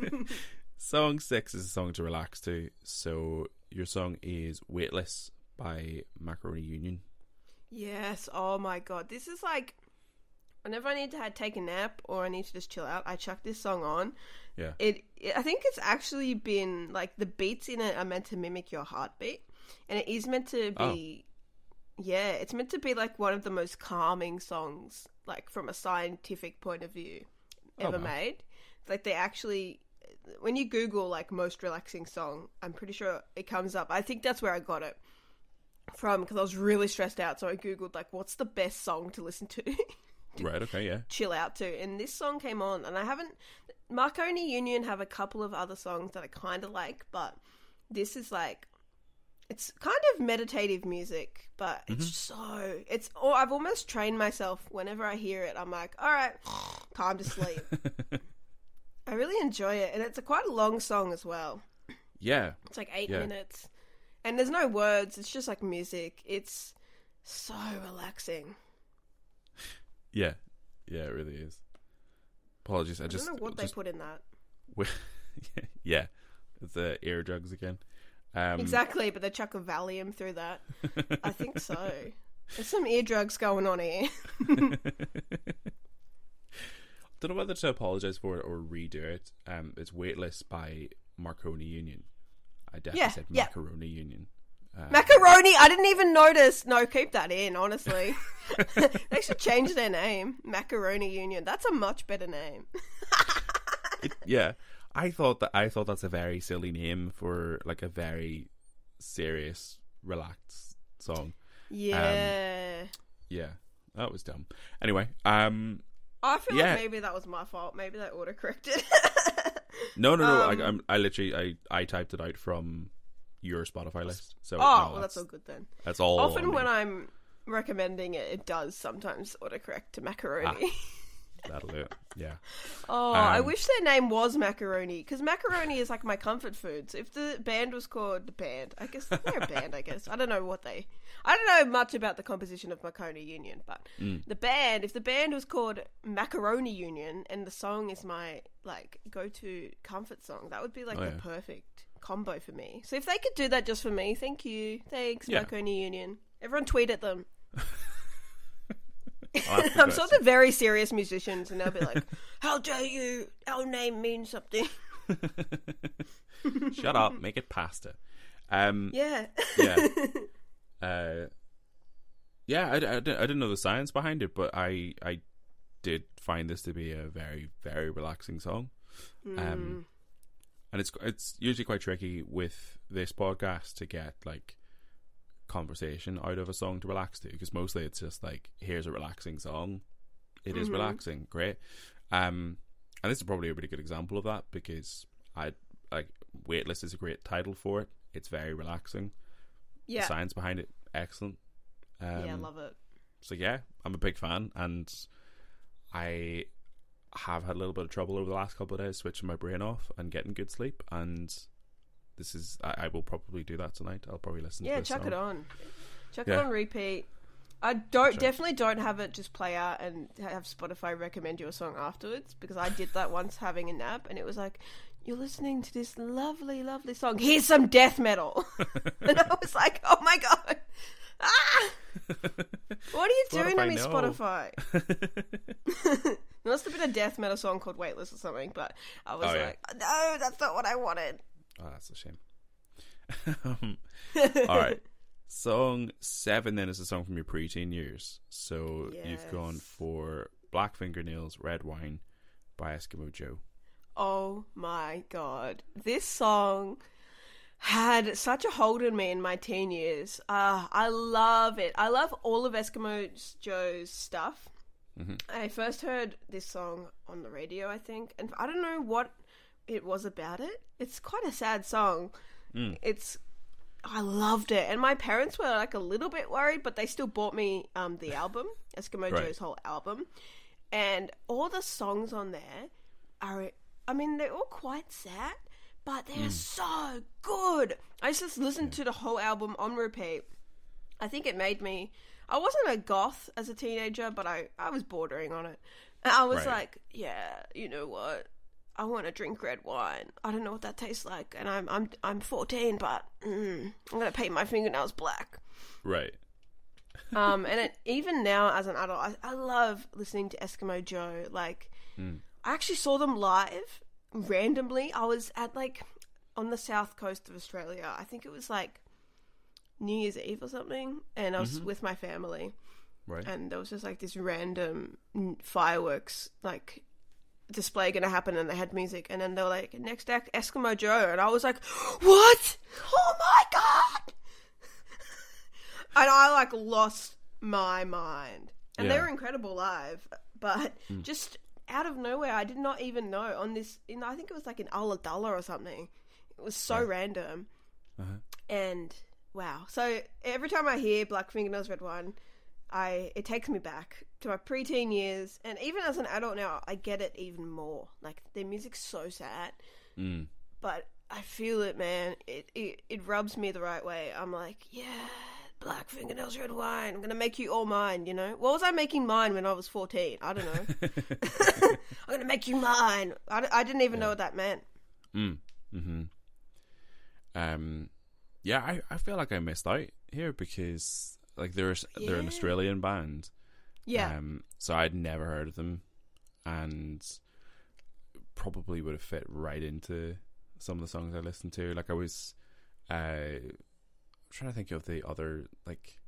listen to it. song six is a song to relax to. So your song is "Weightless" by Macaroni Union. Yes. Oh my god. This is like whenever I need to take a nap or I need to just chill out, I chuck this song on. Yeah. It, it I think it's actually been like the beats in it are meant to mimic your heartbeat and it is meant to be oh. yeah, it's meant to be like one of the most calming songs like from a scientific point of view Oh, ever wow. made. Like they actually when you google like most relaxing song, I'm pretty sure it comes up. I think that's where I got it from because I was really stressed out so I googled like what's the best song to listen to Right. Okay. Yeah. chill out to. And this song came on, and I haven't. Marconi Union have a couple of other songs that I kind of like, but this is like. It's kind of meditative music, but it's mm-hmm. so. It's. Or I've almost trained myself whenever I hear it, I'm like, all right, time to sleep. I really enjoy it, and it's a quite a long song as well. Yeah. It's like eight Yeah. minutes, and there's no words. It's just like music. It's so relaxing. Yeah. Yeah. It really is. Apologies. I I just don't know what just they put in that. yeah. It's the ear drugs again. Um, Exactly, but they chuck a Valium through that. I think so. There's some ear drugs going on here. Don't know whether to apologize for it or redo it. Um, it's "Weightless" by Marconi Union. I definitely Yeah, said yeah. Macaroni Union. Uh, Macaroni, I didn't even notice. No, keep that in, honestly. they should change their name. Macaroni Union. That's a much better name. it- yeah, I thought that I thought that's a very silly name for like a very serious, relaxed song. Yeah. Yeah, that was dumb. Anyway, um, I feel yeah. like maybe that was my fault. Maybe they autocorrected. no, no, no. Um, I, I'm, I literally I I typed it out from your Spotify list. So oh, no, well, that's all good then. That's all. Often when. I'm recommending it, it does sometimes autocorrect to macaroni. that'll do it. Yeah. Oh, I Um, wish their name was Macaroni because macaroni is like my comfort foods. If the band was called the band, I guess they're a band. I guess I don't know what they. I don't know much about the composition of Macaroni Union, but Mm. the band. If the band was called Macaroni Union and the song is my like go-to comfort song, that would be like Oh, the yeah. perfect combo for me. So if they could do that just for me, thank you, thanks Yeah. Macaroni Union. Everyone tweet at them. The I'm question. they're very serious musicians, and they'll be like, "How dare you? Our name means something." Shut up. Make it pasta. Um. Yeah. yeah. Uh, yeah, I, I, didn't- I didn't know the science behind it, but I I did find this to be a very very relaxing song. Mm. Um, and it's it's usually quite tricky with this podcast to get like conversation out of a song to relax to because mostly it's just like here's a relaxing song. It is Mhm. relaxing, great. Um, and this is probably a really good example of that because I like Weightless is a great title for it. It's very relaxing. The yeah. science behind it, excellent. Um, yeah, I love it. so yeah, I'm a big fan, and I have had a little bit of trouble over the last couple of days switching my brain off and getting good sleep, and this is I, I will probably do that tonight. I'll probably listen. Yeah, to this Yeah, chuck song. it on. Chuck Yeah. it on repeat. I don't Sure. definitely don't have it just play out and have Spotify recommend you a song afterwards because I did that once having a nap and it was like you're listening to this lovely, lovely song. Here's some death metal, and I was like, oh my god, ah! What are you doing to me, no. Spotify? there must have been a death metal song called Weightless or something, but I was Oh, yeah. like, no, that's not what I wanted. Oh, that's a shame. Um, All right. Song seven then is a song from your preteen years. So you've gone for Black Fingernails, Red Wine by Eskimo Joe. Oh my god. This song had such a hold on me in my teen years. Uh, I love it. I love all of Eskimo Joe's stuff. I first heard this song on the radio, I think, and I don't know what it was about it. It's quite a sad song. It's I loved it, and my parents were like a little bit worried, but they still bought me um, the album, Eskimo Right. Joe's whole album, and all the songs on there are. I mean, they're all quite sad, but they're so good. I just listened to the whole album on repeat. I think it made me. I wasn't a goth as a teenager, but I, I was bordering on it. And I was Right. like, yeah, you know what? I want to drink red wine. I don't know what that tastes like, and I'm I'm I'm 14, but mm, I'm gonna paint my fingernails black. Right. Um, and it, even now as an adult, I, I love listening to Eskimo Joe. Like, I actually saw them live randomly. I was at like on the south coast of Australia. I think it was like New Year's Eve or something, and I was with my family, Right. and there was just like this random mm, fireworks like display going to happen, and they had music, and then they were like next act Eskimo Joe, and I was like, what? Oh my god! and I like lost my mind. And they Yeah. were incredible live, but just out of nowhere, I did not even know on this. In I think it was like in Ulladulla or something. It was so random, Uh-huh. and wow. So every time I hear Black Fingernails Red Wine, I it takes me back to my preteen years, and even as an adult now, I get it even more. Like their music's so sad, Mm. but I feel it, man. It, it it rubs me the right way. I'm like, yeah, black fingernails, red wine. I'm gonna make you all mine. You know, what was I making mine when I was 14? I don't know. I'm gonna make you mine. I, I didn't even know what that meant. Mm. Mm-hmm. Um, yeah, I, I feel like I missed out here because like they're a- they're an Australian band. Yeah, Um, so I'd never heard of them, and probably would have fit right into some of the songs I listened to. Like I was, uh, trying to think of the other like.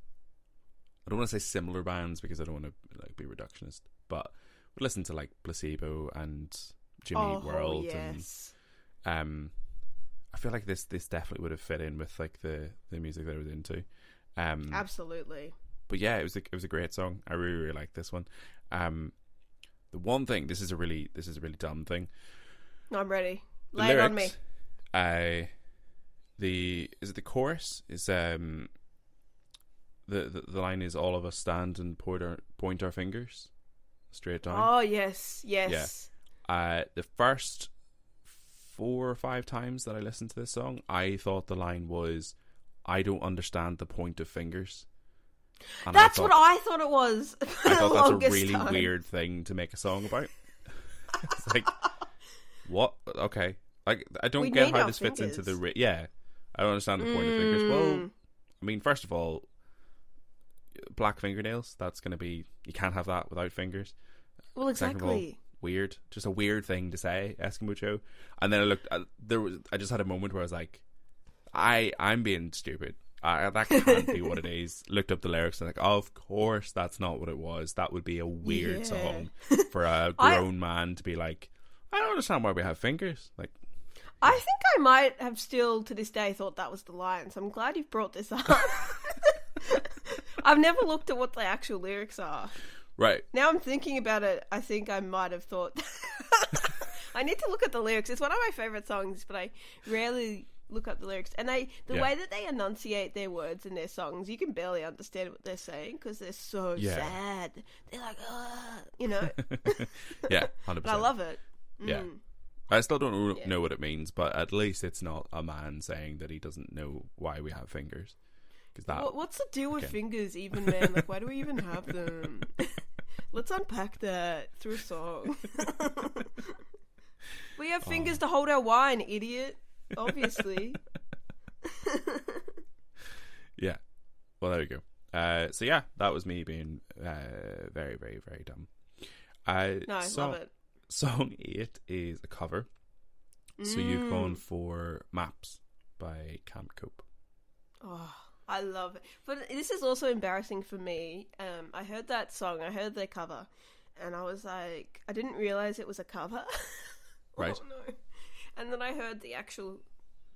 I don't want to say similar bands because I don't want to like be reductionist, but we listen to like Placebo and Jimmy oh World yes. and um I feel like this this definitely would have fit in with like the the music that I was into. Um Absolutely. but yeah, it was a, it was a great song. I really really like this one. Um, the one thing this is a really this is a really dumb thing. I'm ready. Lay it on me. lyrics, I the is it the chorus is um the, the the line is all of us stand and point our point our fingers straight down. Oh yes, yes. Yeah. Uh, the first four or five times that I listened to this song, I thought the line was, "I don't understand the point of fingers." And That's I what I thought it was. I thought that's a really time. weird thing to make a song about. it's like, what? Okay, like I don't We get how this fits into the fingers. ri- yeah. I don't understand the point of fingers. Well, Mm. I mean, first of all, black fingernails. That's going to be you can't have that without fingers. Well, all, exactly. weird, just a weird thing to say, Eskimo Joe. And then I looked, uh, there was, I just had a moment where I was like, I, I'm being stupid. I, that can't be what it is. Looked up the lyrics and like, of course, that's not what it was. That would be a weird Yeah. song for a grown man to be like. I don't understand why we have fingers. Like, I think I might have still to this day thought that was the line, so I'm glad you've brought this up. I've never looked at what the actual lyrics are. right, Now I'm thinking about it, I think I might have thought. I need to look at the lyrics. It's one of my favorite songs, but I rarely look up the lyrics, and they the Yeah. way that they enunciate their words in their songs, you can barely understand what they're saying because they're so Yeah. sad. They're like, ah, you know. yeah, hundred but I love it. Yeah. Mm. I still don't know, Yeah. know what it means, but at least it's not a man saying that he doesn't know why we have fingers. Because that, What, what's the deal with again. fingers, even man? Like, why do we even have them? Let's unpack that through a song. we have fingers to hold our wine, idiot. Obviously. yeah. Well, there we go. Uh, so yeah, that was me being uh, very, very, very dumb. Uh, No, I so- love it. Song eight is a cover. So you've Mm. gone for Maps by Camp Cope. Oh, I love it. But this is also embarrassing for me. Um, I heard that song, I heard their cover, and I was like, I didn't realize it was a cover. Right. Oh, no. And then I heard the actual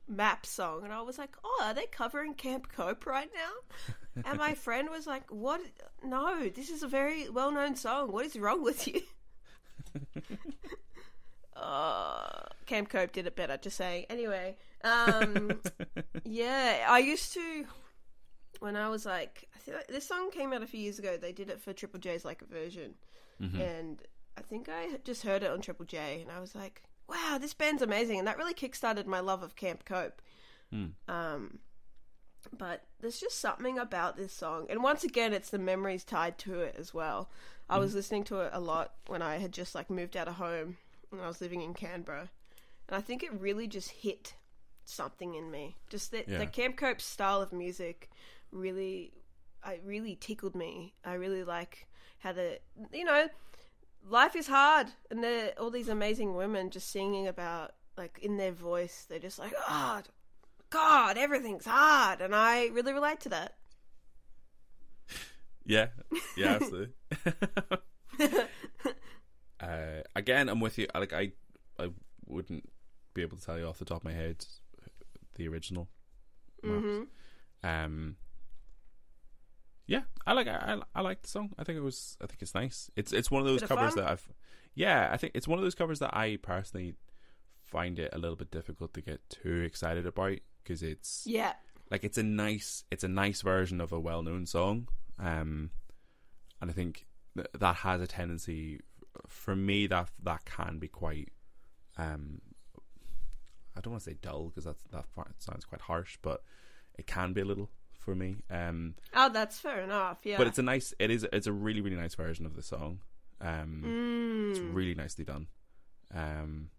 map song, and I was like, oh, are they covering Camp Cope right now? and my friend was like, what? No, this is a very well known song. What is wrong with you? uh, Camp Cope did it better, just saying. Anyway, um, yeah, I used to when I was like, I think this song came out a few years ago. They did it for Triple J's like a version, and I think I just heard it on Triple J, and I was like, wow, this band's amazing, and that really kickstarted my love of Camp Cope. Um, but there's just something about this song, and once again, it's the memories tied to it as well. I was listening to it a lot when I had just like moved out of home when I was living in Canberra, and I think it really just hit something in me. Just that Yeah. the Camp Cope style of music really, I really tickled me. I really like how the you know life is hard, and they're all these amazing women just singing about like in their voice. They're just like, oh, God, everything's hard, and I really relate to that. Yeah, yeah, absolutely. uh, again, I'm with you. Like I, I wouldn't be able to tell you off the top of my head the original. Mm-hmm. Um, yeah, I like I, I like the song. I think it was I think it's nice. It's it's one of those Bit of covers fun. that I've yeah I think it's one of those covers that I personally find it a little bit difficult to get too excited about because it's Yeah, like it's a nice it's a nice version of a well known song, um, and I think th- that has a tendency for me that that can be quite um, I don't want to say dull because that's that far- sounds quite harsh, but it can be a little for me. Um, oh, that's fair enough. Yeah, but it's a nice it is it's a really really nice version of the song. Um, Mm. it's really nicely done. Um,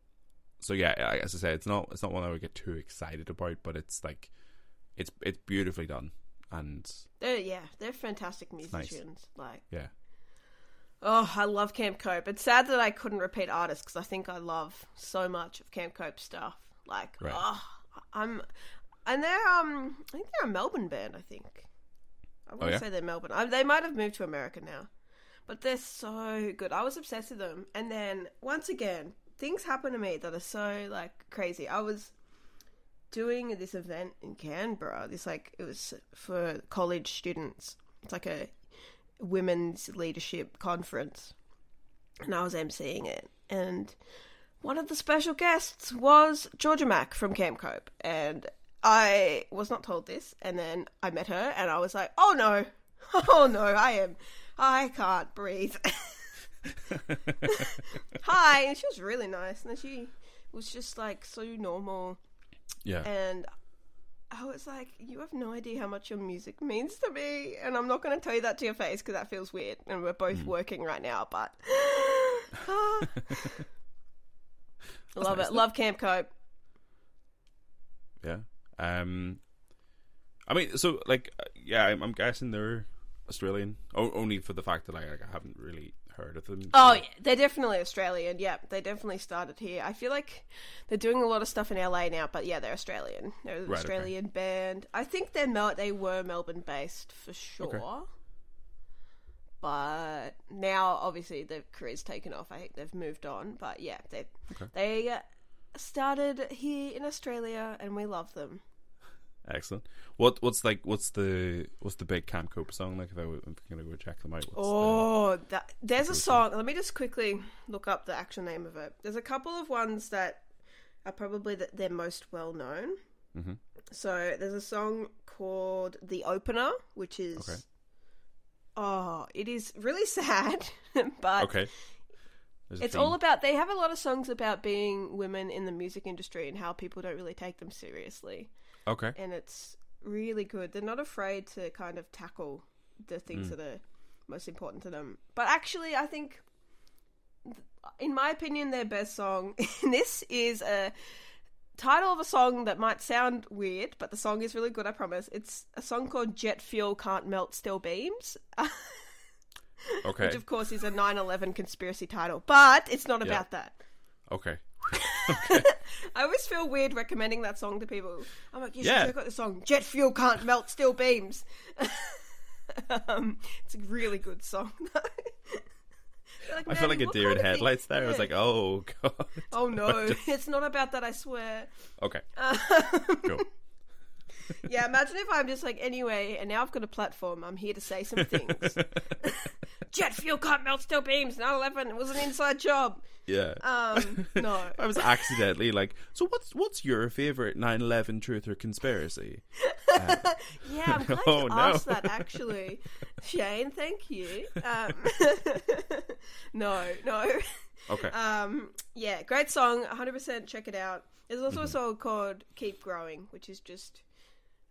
so yeah, as I say, it's not it's not one I would get too excited about, but it's like it's it's beautifully done, and They're, yeah, they're fantastic nice. musicians. Like, yeah, oh, I love Camp Cope. It's sad that I couldn't repeat artists because I think I love so much of Camp Cope stuff. Like, Right. oh, I'm, and they're um, I think they're a Melbourne band. I think. I to Oh, yeah? say they're Melbourne. I, they might have moved to America now, but they're so good. I was obsessed with them, and then once again, things happen to me that are so like crazy. I was doing this event in Canberra. This like it was for college students. It's like a women's leadership conference, and I was emceeing it. And one of the special guests was Georgia Maq from Camp Cope, and I was not told this. And then I met her, and I was like, "Oh no, oh no, I am, I can't breathe." Hi, and she was really nice, and then she was just like so normal yeah, and I was like, "You have no idea how much your music means to me," and I'm not going to tell you that to your face because that feels weird, and we're both working right now. But Ah. love nice, it, love Camp Cope. yeah. Um, I mean, so like, uh, yeah, I'm, I'm guessing they're Australian, o- only for the fact that I, like, I haven't really heard of them. Oh, so- yeah, they're definitely Australian. Yeah, they definitely started here. I feel like they're doing a lot of stuff in LA now, but yeah, they're Australian. They're an Right, okay. Australian band. I think they're Mel- they were Melbourne based for sure. But now, obviously, their career's taken off. I think they've moved on. But yeah, they Okay. they uh, started here in Australia, and we love them. Excellent. What what's like what's the what's the big Camp Cope song like? If I I'm gonna go check them out, what's Oh, that, there's a song. Let me just quickly look up the actual name of it. There's a couple of ones that are probably the, they're most well known. Mhm. So there's a song called "The Opener," which is Okay. oh, it is really sad, but Okay. There's it's all about. They have a lot of songs about being women in the music industry and how people don't really take them seriously, Okay. and it's really good. They're not afraid to kind of tackle the things Mm. that are most important to them. But actually, I think, in my opinion, their best song. this is a title of a song that might sound weird, but the song is really good. I promise. It's a song called "Jet Fuel Can't Melt Steel Beams." Okay. Which, of course, is a 9 11 conspiracy title. But it's not Yeah. about that. Okay. I always feel weird recommending that song to people. I'm like, you should Yeah. check out the song Jet Fuel Can't Melt Steel Beams. um, it's a really good song. They're I "Man, feel like a deer in kind of thing-" headlights there. I was like, oh god. oh no, it's not about that, I swear. Okay. Um, Cool. Yeah, imagine if I'm just like, anyway, and now I've got a platform, I'm here to say some things. Jet Fuel Can't Melt Steel Beams, 9 11, it was an inside job. Yeah. Um, no. I was accidentally like, so what's what's your favorite 9/11 truth or conspiracy? Yeah, I'm glad Oh, you no. asked that actually. Shane, thank you. Um, no, no. Okay. Um, yeah, great song. 100% check it out. There's also Mm-hmm. a song called Keep Growing, which is just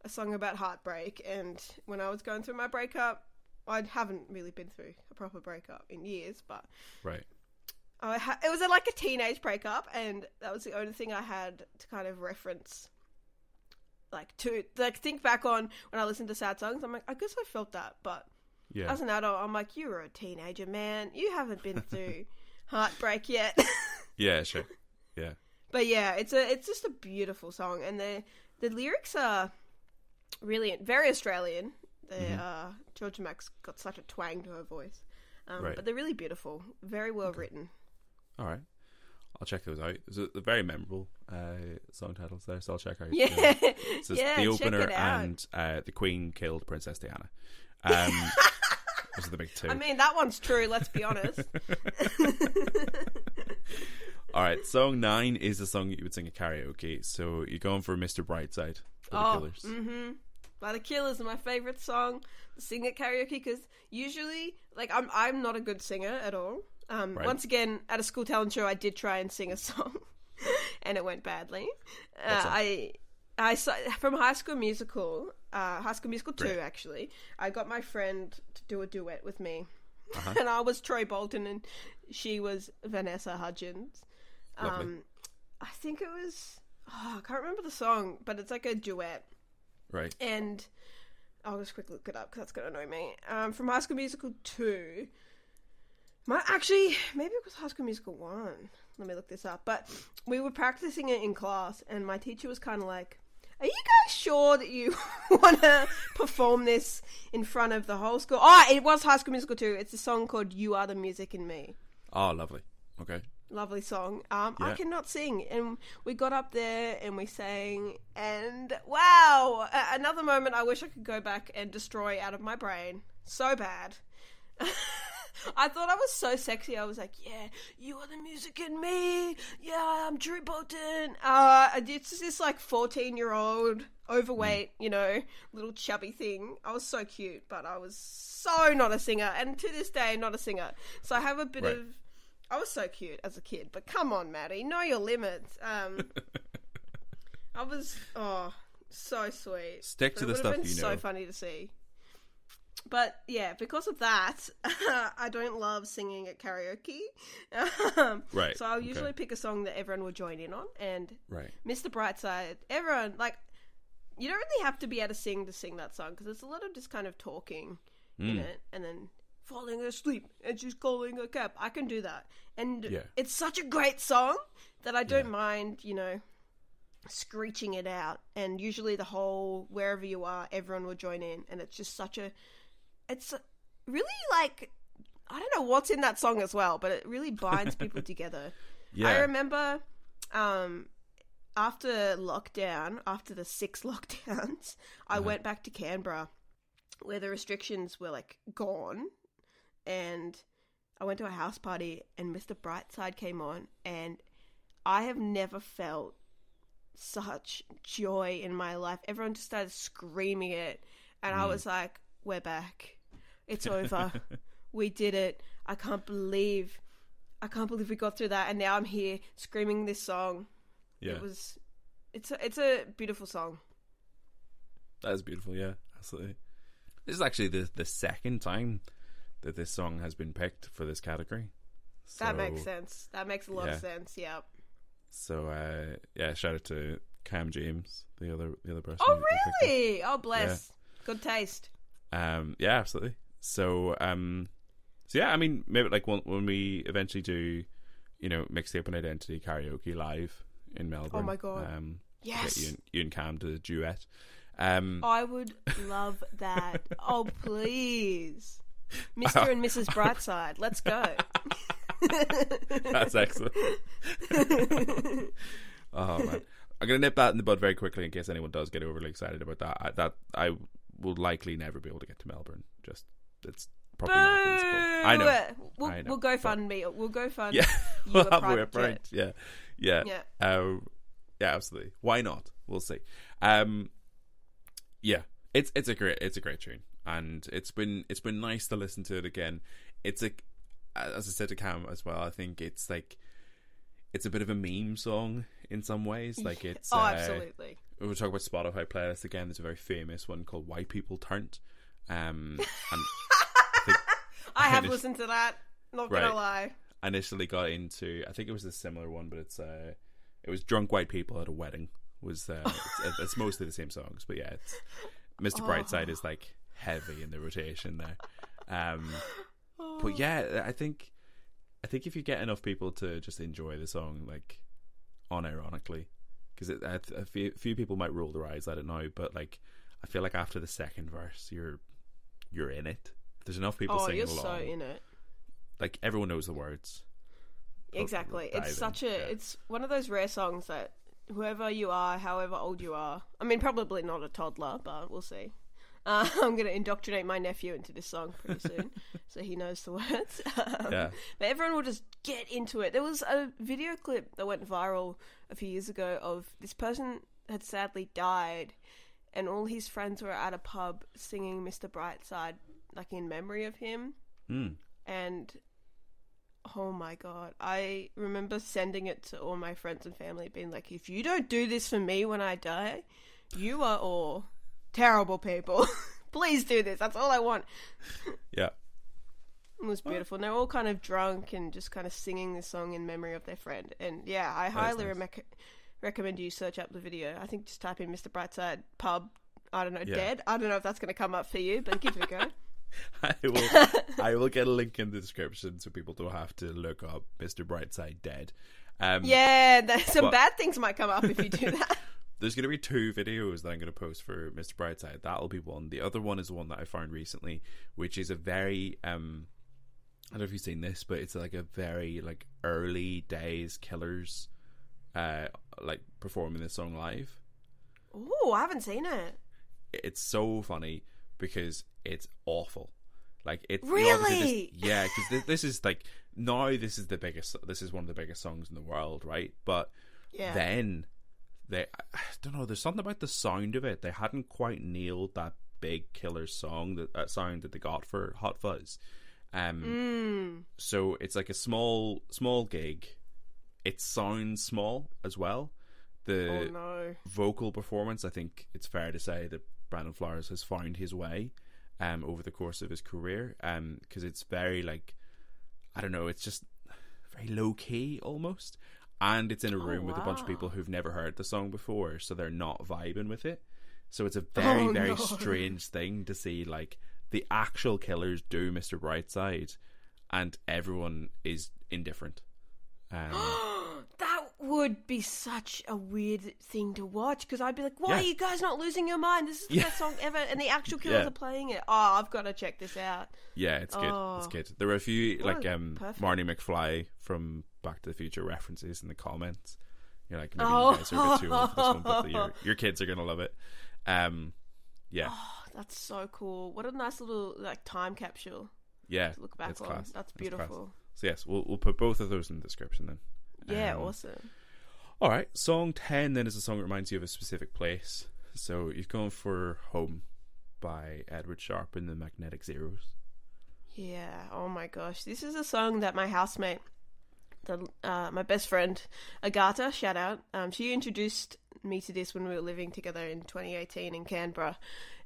a song about heartbreak. And when I was going through my breakup, I haven't really been through a proper breakup in years, but right. I ha- it was a, like a teenage breakup, and that was the only thing I had to kind of reference. Like to like think back on when I listened to sad songs, I'm like, I guess I felt that, but Yeah. as an adult, I'm like, you were a teenager, man. You haven't been through heartbreak yet. Yeah, sure. Yeah. but yeah, it's a it's just a beautiful song, and the the lyrics are really very Australian. They Mm-hmm. uh, Georgia Maq's got such a twang to her voice, um, Right. but they're really beautiful, very well written. All right. I'll check those out. There's a, very memorable uh, song titles there, so I'll check out. Yeah, uh, so it's yeah, the opener and uh, the Queen killed Princess Diana. Um, those are the big two. I mean, that one's true. Let's be honest. All right, song nine is a song that you would sing at karaoke. So you're going for Mr. Brightside for the Oh, Killers. mm-hmm. By the Killers, my favorite song to sing at karaoke because usually, like, I'm I'm not a good singer at all. Um, Right. Once again, at a school talent show, I did try and sing a song, and it went badly. Uh. I I saw from High School Musical, uh, High School Musical Great. two actually. I got my friend to do a duet with me, Uh-huh. and I was Troy Bolton and she was Vanessa Hudgens. Lovely. Um, I think it was. Oh, I can't remember the song, but it's like a duet Right. and I'll just quickly look it up because that's gonna annoy me. Um, from High School Musical two, my actually maybe it was High School Musical one. Let me look this up. But we were practicing it in class, and my teacher was kind of like, "Are you guys sure that you want to perform this in front of the whole school?" Oh, it was High School Musical two. It's a song called "You Are the Music in Me." Oh, lovely. Okay. Lovely song. Um, I cannot sing, and we got up there and we sang, and wow, another moment I wish I could go back and destroy out of my brain. So bad. I thought I was so sexy. I was like, "Yeah, you are the music in me. Yeah, I'm Troy Bolton." Uh, it's this like fourteen-year-old, overweight, you know, little chubby thing. I was so cute, but I was so not a singer, and to this day, not a singer. So I have a bit Right. of I was so cute as a kid, but come on, Maddy, know your limits. Um, I was oh so sweet. Stick to It the stuff been you So funny to see. But yeah, because of that, I don't love singing at karaoke. Um, Right, So I'll okay. usually pick a song that everyone will join in on, and Right. Mr. Brightside. Everyone like you don't really have to be able to sing to sing that song because there's a lot of just kind of talking in Mm. it, and then falling asleep and she's calling a cab. I can do that, and Yeah. it's such a great song that I don't mind, you know, screeching it out. And usually the whole wherever you are, everyone will join in, and it's just such a, it's really like. I don't know what's in that song as well, but it really binds people together. Yeah. I remember um, after lockdown, after the six lockdowns, I Uh-huh. went back to Canberra where the restrictions were like gone. And I went to a house party and Mr. Brightside came on. And I have never felt such joy in my life. Everyone just started screaming it, and I mm. was like, "We're back. It's over. we did it. I can't believe, I can't believe we got through that, and now I'm here screaming this song. Yeah, It was, it's a, it's a beautiful song. that is beautiful. Yeah, absolutely. This is actually the the second time that this song has been picked for this category. That makes sense. That makes a lot yeah. of sense. Yeah. So uh, yeah, shout out to Cam James, the other the other person. Oh who picked it. really? Oh bless. Good taste. Um, yeah, absolutely. So, um, so yeah, I mean, maybe like when, when we eventually do, you know, mix Mixtaping Identity karaoke live in Melbourne. Oh my God. Um, Yes. You, and, you and Cam to duet. Um, I would love that. oh please, Mr. and Mrs. Brightside. Let's go. that's excellent. oh man, I'm gonna nip that in the bud very quickly in case anyone does get overly excited about that. I, that I will likely never be able to get to Melbourne. Just it's probably not feasible. I know. We'll, I know, we'll go but- fund me. We'll go fund. Yeah, we'll have a private- Yeah, yeah, Yeah. Um, yeah, absolutely. Why not? We'll see. Um, yeah, it's it's a great it's a great tune, and it's been it's been nice to listen to it again. It's a as I said to Cam as well. I think it's like it's a bit of a meme song in some ways. Like it's Oh, uh, absolutely. we were talking about Spotify playlists again. There's a very famous one called "White People Turned," um, and I think I have listened to that. Not gonna lie. I initially got into. I think it was a similar one, but it's uh, it was drunk white people at a wedding. Was uh, it's, it's mostly the same songs, but yeah, it's Mr. Brightside is like heavy in the rotation there. Um, but yeah, I think I think if you get enough people to just enjoy the song, like unironically, because a, a few, few people might roll their eyes at it now, but like I feel like after the second verse, you're you're in it. There's enough people Oh, singing you're along. so in it. like everyone knows the words. Exactly. It's in, such a. yeah. It's one of those rare songs that whoever you are, however old you are. I mean, probably not a toddler, but we'll see. Uh, I'm going to indoctrinate my nephew into this song pretty soon, so he knows the words. Um, Yeah. But everyone will just get into it. There was a video clip that went viral a few years ago of this person had sadly died, and all his friends were at a pub singing "Mr. Brightside" like in memory of him. Hmm. And oh my god, I remember sending it to all my friends and family, being like, "If you don't do this for me when I die, you are all terrible people. Please do this. That's all I want." Yeah. It was beautiful. And they're all kind of drunk and just kind of singing this song in memory of their friend. And yeah, I highly nice. rec- recommend you search up the video. I think just type in Mr. Brightside pub. I don't know, Yeah. dead. I don't know if that's going to come up for you, but give it a go. I will. I will get a link in the description so people don't have to look up Mr. Brightside dead. Um, yeah, some But- bad things might come up if you do that. There's going to be two videos that I'm going to post for Mr. Brightside. That'll be one. The other one is one that I found recently, which is a very um, I don't know if you've seen this, but it's like a very like early days Killers, uh, like performing this song live. Oh, I haven't seen it. it's so funny because it's awful. Like know, Really? this- yeah, because this, this is like now this is the biggest. This is one of the biggest songs in the world, right? But Yeah. then they, I don't know. There's something about the sound of it. They hadn't quite nailed that big killer song that uh, sound that they got for Hot Fuss. Um, Mm. so it's like a small small gig. It sounds small as well. The Oh no. vocal performance, I think it's fair to say that Brandon Flowers has found his way um, over the course of his career because it's very like I don't know, it's just very low key almost, and it's in a room with a bunch of people who've never heard the song before, so they're not vibing with it. So it's a very Oh, very no. strange thing to see like the actual killers do Mr. Brightside, and everyone is indifferent. Um, would be such a weird thing to watch because I'd be like, "Why Yeah. are you guys not losing your mind? This is the Yeah. best song ever!" And the actual killers Yeah. are playing it. Oh, I've got to check this out. Yeah, it's good. It's Oh. good. There were a few like Oh, um perfect. Marty McFly from Back to the Future references in the comments. You're like, maybe Oh. you guys are a bit too old for this one, but your your kids are gonna love it. Um, yeah, Oh, that's so cool. What a nice little like time capsule yeah. to look back it's on. class. That's beautiful. So yes, we'll we'll put both of those in the description then. Yeah, Um, awesome. All right, song ten then is a song that reminds you of a specific place. So you've gone for "Home" by Edward Sharpe and the Magnetic Zeros. Yeah. Oh my gosh, this is a song that my housemate, the uh, my best friend Agatha, shout out. Um, she introduced me to this when we were living together in 2018 in Canberra,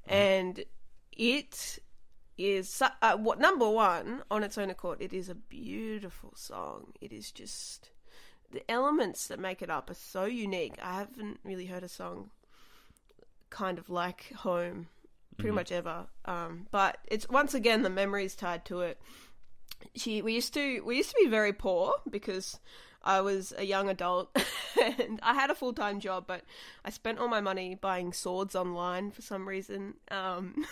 and it is uh, what number one on its own accord. It is a beautiful song. It is just the elements that make it up are so unique. I haven't really heard a song kind of like home pretty much ever. Um, but it's once again the memories tied to it. She we used to we used to be very poor because I was a young adult and I had a full time job, but I spent all my money buying swords online for some reason. Um,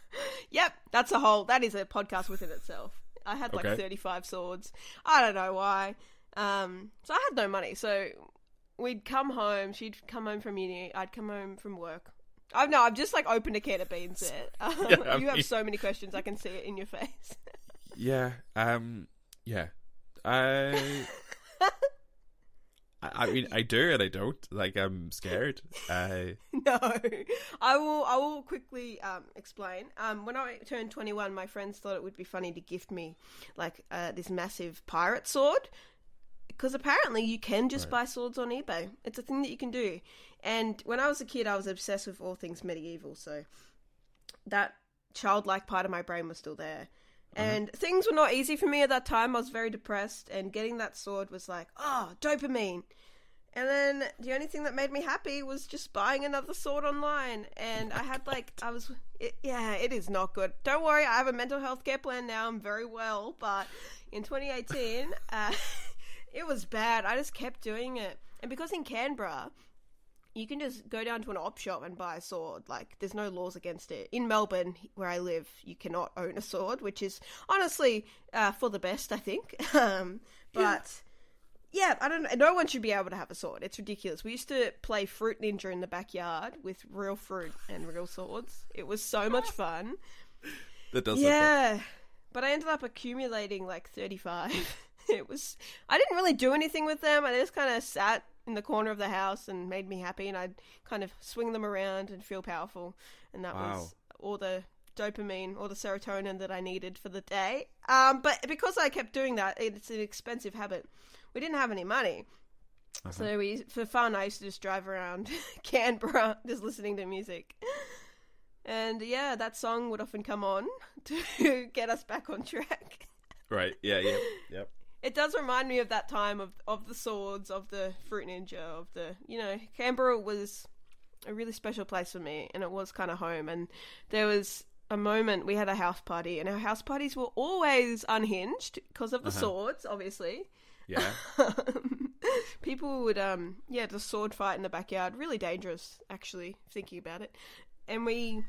yep, that's a whole that is a podcast within itself. I had like Okay. thirty five swords. I don't know why. Um, so I had no money, so we'd come home. She'd come home from uni. I'd come home from work. I know. I've just like opened a can of beans there. Um, Yeah, I you have so many questions. I can see it in your face. Yeah. Um. Yeah. I. I mean, I do and I don't. Like, I'm scared. I. no, I will. I will quickly um, explain. Um, when I turned twenty-one, my friends thought it would be funny to gift me like uh, this massive pirate sword because apparently you can just Right. buy swords on eBay. It's a thing that you can do. And when I was a kid, I was obsessed with all things medieval. So that childlike part of my brain was still there. And things were not easy for me at that time. I was very depressed, and getting that sword was like, oh, dopamine. And then the only thing that made me happy was just buying another sword online. And I had like, I was, it, yeah, it is not good. Don't worry, I have a mental health care plan now. I'm very well. But in 2018, uh, it was bad. I just kept doing it. And because in Canberra, you can just go down to an op shop and buy a sword. Like, there's no laws against it. In Melbourne, where I live, you cannot own a sword, which is honestly uh, for the best, I think. um, but yeah, I don't know. No one should be able to have a sword. It's ridiculous. We used to play Fruit Ninja in the backyard with real fruit and real swords. It was so much fun. That does. sound fun. Yeah, but I ended up accumulating like 35. it was. I didn't really do anything with them. I just kind of sat in the corner of the house and made me happy, and I'd kind of swing them around and feel powerful, and that Wow. was all the dopamine or the serotonin that I needed for the day. Um, but because I kept doing that, it's an expensive habit. We didn't have any money. So we, for fun, I used to just drive around Canberra, just listening to music. And yeah, that song would often come on to get us back on track. Right. Yeah. Yeah. Yep. It does remind me of that time of of the swords, of the fruit ninja, of the you know Canberra was a really special place for me, and it was kind of home. And there was a moment we had a house party, and our house parties were always unhinged because of the Uh-huh. swords, obviously. Yeah. People would, um, yeah, the sword fight in the backyard. Really dangerous, actually, thinking about it. And we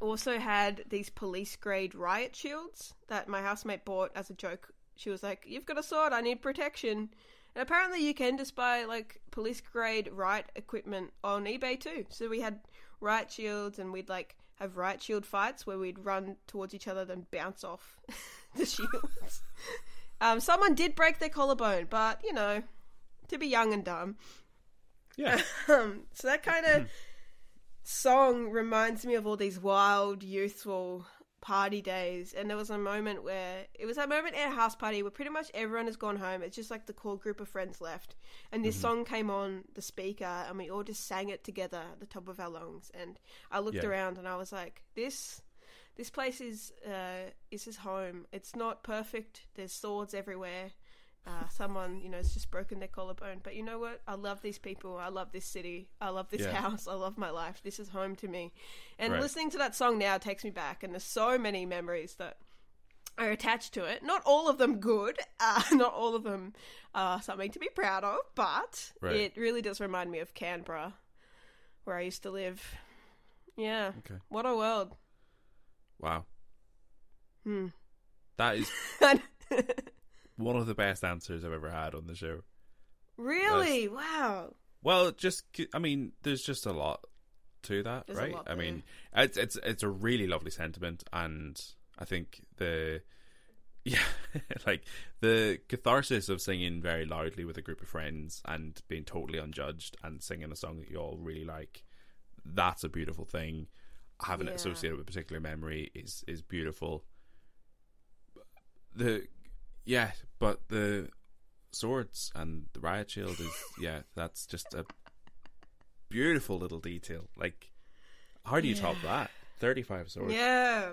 also had these police grade riot shields that my housemate bought as a joke. She was like, You've got a sword, I need protection. And apparently, you can just buy like police grade riot equipment on eBay too. So we had riot shields, and we'd like have riot shield fights where we'd run towards each other, then bounce off the shields. Um, someone did break their collarbone, but you know, to be young and dumb. Yeah. Um, so that kind of song reminds me of all these wild, youthful party days. And there was a moment where it was that moment at a house party where pretty much everyone has gone home. It's just like the core group of friends left. And this song came on the speaker, and we all just sang it together at the top of our lungs. And I looked Yeah. around and I was like, this. This place is uh, is his home. It's not perfect. There's swords everywhere. Uh, someone, you know, has just broken their collarbone. But you know what? I love these people. I love this city. I love this Yeah. house. I love my life. This is home to me. And Right. listening to that song now takes me back. And there's so many memories that are attached to it. Not all of them good. Uh, not all of them are something to be proud of. But Right. it really does remind me of Canberra, where I used to live. Yeah. Okay. What a world. Wow. Hmm. That is one of the best answers I've ever had on the show. really? Wow. Well, just I mean, there's just a lot to that, There's right? I mean, it's it's it's a really lovely sentiment, and I think the Yeah, like the catharsis of singing very loudly with a group of friends and being totally unjudged and singing a song that you all really like. That's a beautiful thing. Having Yeah. it associated with a particular memory is is beautiful. The yeah, but the swords and the riot shield is yeah, that's just a beautiful little detail. Like, how do you top that? Thirty five swords. Yeah.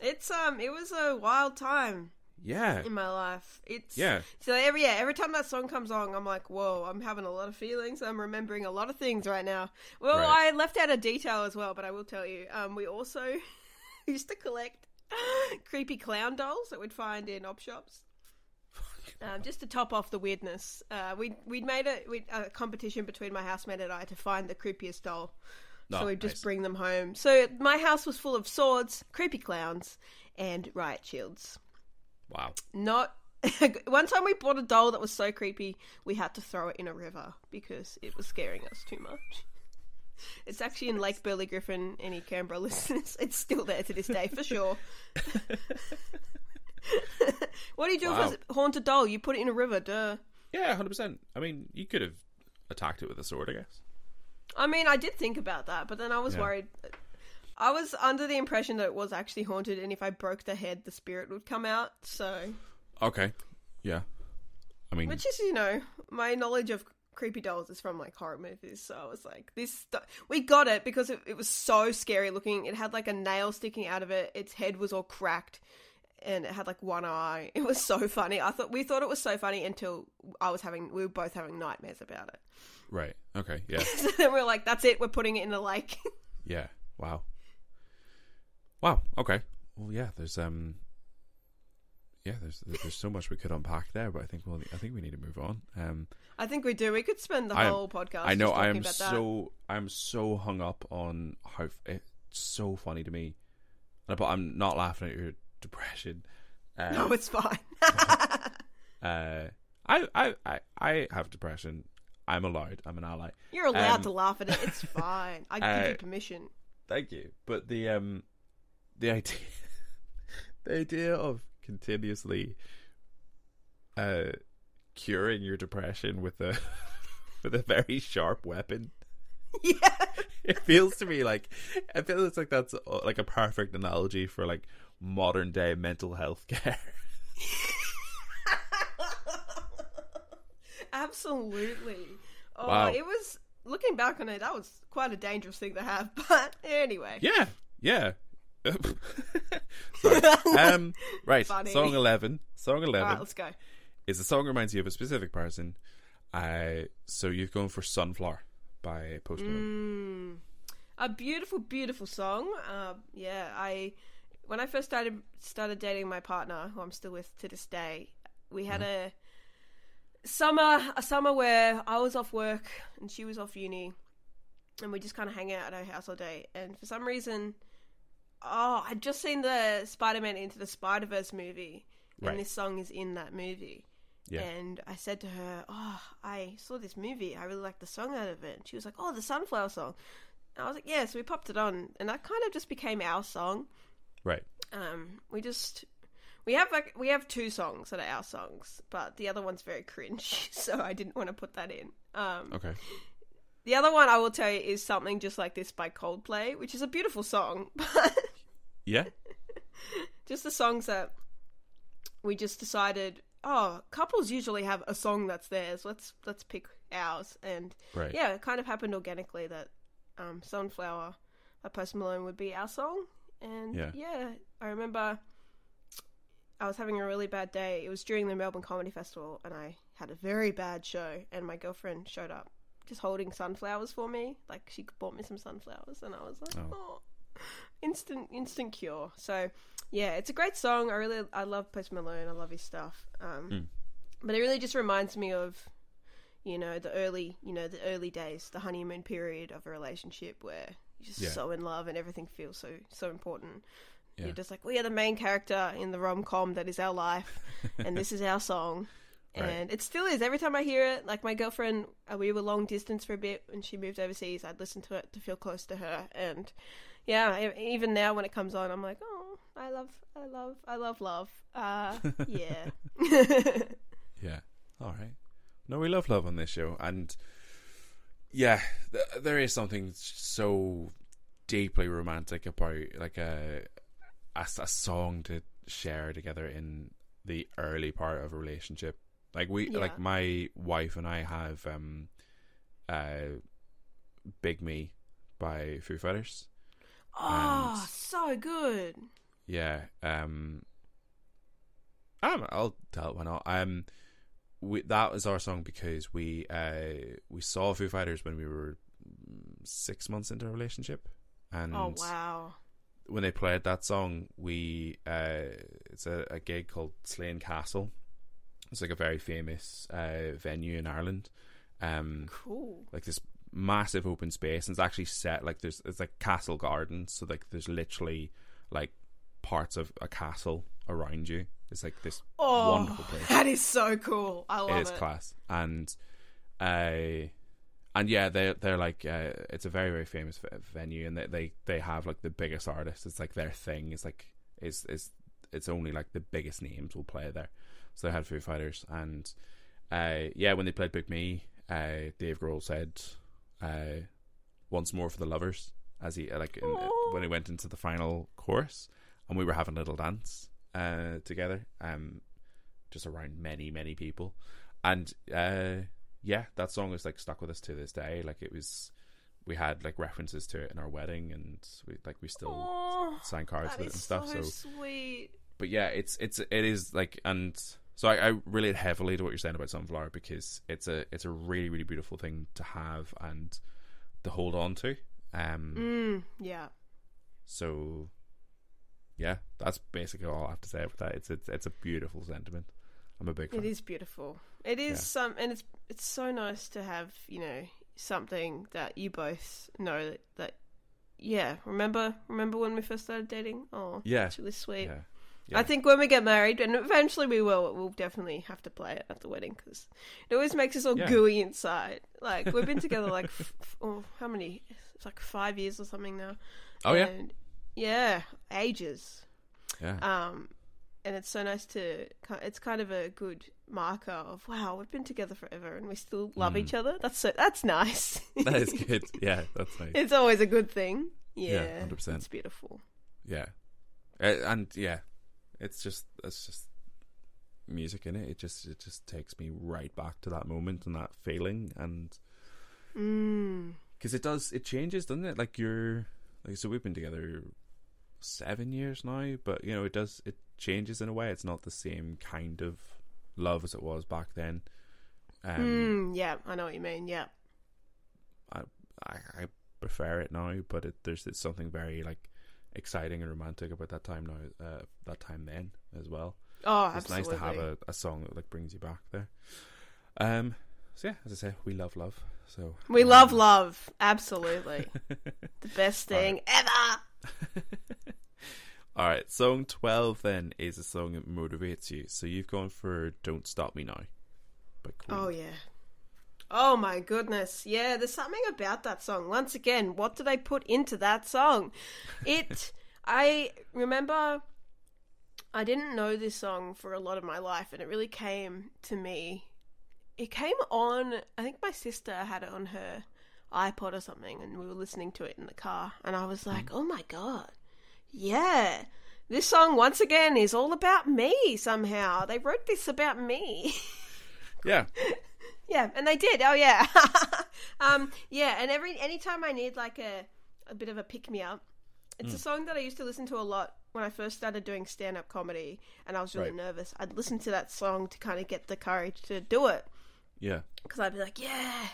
It's um it was a wild time Yeah. in my life. It's Yeah. So every yeah, every time that song comes on, I'm like, whoa, I'm having a lot of feelings. I'm remembering a lot of things right now. Well, Right. I left out a detail as well, but I will tell you. Um, we also used to collect creepy clown dolls that we'd find in op shops. Um, just to top off the weirdness, uh, we we'd made a, we'd, a competition between my housemate and I to find the creepiest doll. Oh, so we'd just nice. bring them home. So my house was full of swords, creepy clowns, and riot shields. Wow. Not one time we bought a doll that was so creepy we had to throw it in a river because it was scaring us too much. It's actually in Lake Burley Griffin. Any Canberra listeners, it's still there to this day for sure. what do you do Wow. with a haunted doll? You put it in a river, duh. Yeah, hundred percent. I mean, you could have attacked it with a sword, I guess. I mean, I did think about that, but then I was Yeah. worried. I was under the impression that it was actually haunted, and if I broke the head, the spirit would come out. So Okay. Yeah. I mean, Which is, you know, my knowledge of creepy dolls is from like horror movies. So I was like, this. St- we got it because it, it was so scary looking. It had like a nail sticking out of it. Its head was all cracked, and it had like one eye. It was so funny. I thought we thought it was so funny until I was having. We were both having nightmares about it. right. Okay. Yeah. So then we are like, that's it. We're putting it in the lake. yeah. Wow. Wow. Okay. Well, yeah. There's um. Yeah, there's there's so much we could unpack there, but I think we'll I think we need to move on. Um, I think we do. We could spend the I- whole podcast. I know I am about that. so I'm so hung up on how f- it's so funny to me, but I'm not laughing at your depression. Uh, No, it's fine. uh, I, I I I have depression. I'm allowed. I'm an ally. You're allowed Um, to laugh at it. It's fine. I uh, give you permission. Thank you. But the um the idea the idea of continuously uh curing your depression with a with a very sharp weapon. Yeah. It feels to me like it feels like that's uh, like a perfect analogy for like modern day mental health care. Absolutely. Oh, Wow. it was looking back on it. That was quite a dangerous thing to have. But anyway, yeah. Yeah. Um right. Funny. Song 11. Song 11. all right, let's go. is the song reminds you of a specific person. Uh, so you're going for Sunflower by Post Malone. Mm, a beautiful, beautiful song. Uh, yeah, I when I first started started dating my partner, who I'm still with to this day, we had a summer a summer where I was off work and she was off uni, and we just kind of hang out at her house all day. And for some reason, oh, I'd just seen the Spider Man Into the Spider Verse movie, and Right. this song is in that movie. Yeah. And I said to her, "Oh, I saw this movie. I really like the song out of it." And she was like, "Oh, the Sunflower song." And I was like, "Yeah." So we popped it on, and that kind of just became our song. Right. Um, we just we have like we have two songs that are our songs, but the other one's very cringe, so I didn't want to put that in. Um, Okay. The other one I will tell you is something just like this by Coldplay, which is a beautiful song, but Yeah. just the songs that we just decided oh couples usually have a song that's theirs let's let's pick ours and Right. yeah it kind of happened organically that um sunflower by post malone would be our song and Yeah. yeah. i remember i was having a really bad day it was during the melbourne comedy festival and i had a very bad show and my girlfriend showed up just holding sunflowers for me like she bought me some sunflowers and i was like Oh. oh instant instant cure so yeah it's a great song i really i love post malone i love his stuff um Mm. but it really just reminds me of you know the early you know the early days the honeymoon period of a relationship where you're just Yeah. so in love and everything feels so so important Yeah. you're just like we are the main character in the rom-com that is our life and this is our song Right. and it still is every time i hear it like my girlfriend uh, we were long distance for a bit when she moved overseas i'd listen to it to feel close to her and yeah even now when it comes on i'm like oh I love, I love, I love love. Uh, yeah. Yeah. All right. No, we love love on this show, and yeah, th- there is something so deeply romantic about like a, a a song to share together in the early part of a relationship. Like we, Yeah. like my wife and I have um, uh, "Big Me" by Foo Fighters. oh, And- so good. Yeah. Um. I don't know, I'll tell it why not. Um, we that was our song because we uh we saw Foo Fighters when we were mm, six months into a relationship, and Oh wow. when they played that song, we uh it's a, a gig called Slane Castle. It's like a very famous uh venue in Ireland. Um, Cool. like this massive open space and it's actually set like there's it's like castle gardens so like there's literally like parts of a castle around you it's like this Oh, wonderful place that is so cool. I love it it. is class and uh and yeah they're they're like uh, it's a very very famous v- venue and they, they they have like the biggest artists it's like their thing It's like is is it's only like the biggest names will play there so they had Foo Fighters and uh yeah when they played Big Me uh Dave Grohl said uh once more for the lovers as he like in, when he went into the final chorus and we were having a little dance uh together um just around many many people. And uh yeah that song is like stuck with us to this day. Like it was we had like references to it in our wedding and we like we still Oh, sign cards with it and stuff so so sweet. but yeah, it's it's it is like, and so I, I relate heavily to what you're saying about Sunflower because it's a it's a really really beautiful thing to have and to hold on to. Um, Mm, yeah. so yeah, that's basically all I have to say about that. It's it's it's a beautiful sentiment. I'm a big fan. It is beautiful. It is Yeah. some, and it's it's so nice to have you know something that you both know that, that yeah. Remember remember when we first started dating? Oh, Yeah. it's really sweet. Yeah, I think when we get married, and eventually we will, we'll definitely have to play it at the wedding because it always makes us all Yeah. gooey inside. Like we've been together like f- f- oh, how many? It's like five years or something now. Oh yeah, And yeah, ages. yeah, Um, and it's so nice to. It's kind of a good marker of wow, we've been together forever and we still love Mm. each other. That's so. That's nice. that is good. Yeah, that's nice. it's always a good thing. Yeah, Yeah, 100%. It's beautiful. Yeah, and yeah, it's just it's just music in it. It just it just takes me right back to that moment and that feeling, and Mm. because it does it changes, doesn't it? Like you're like so we've been together seven years now, but you know it does it changes in a way. It's not the same kind of love as it was back then. Um, Mm, yeah, I know what you mean. Yeah. I, I prefer it now, but it, there's it's something very like exciting and romantic about that time now. Uh, that time then as well. Oh, it's nice to have a, a song that like brings you back there. Um. So yeah, as I say, we love love. So We um, love love. Absolutely. the best thing ever. All right, song twelve then is a song that motivates you. So you've gone for "Don't Stop Me Now" by Queen. Oh, yeah. Oh, my goodness. Yeah, there's something about that song. Once again, what did I put into that song? It, I remember I didn't know this song for a lot of my life, and it really came to me. It came on, I think my sister had it on her iPod or something, and we were listening to it in the car, and I was like, oh my god. Yeah. This song, once again, is all about me somehow. They wrote this about me. Yeah, yeah, and they did. Oh, yeah. um, yeah, and every anytime I need like a, a bit of a pick me up, it's a song that I used to listen to a lot when I first started doing stand up comedy and I was really Right. nervous. I'd listen to that song to kind of get the courage to do it yeah, because I'd be like, yeah,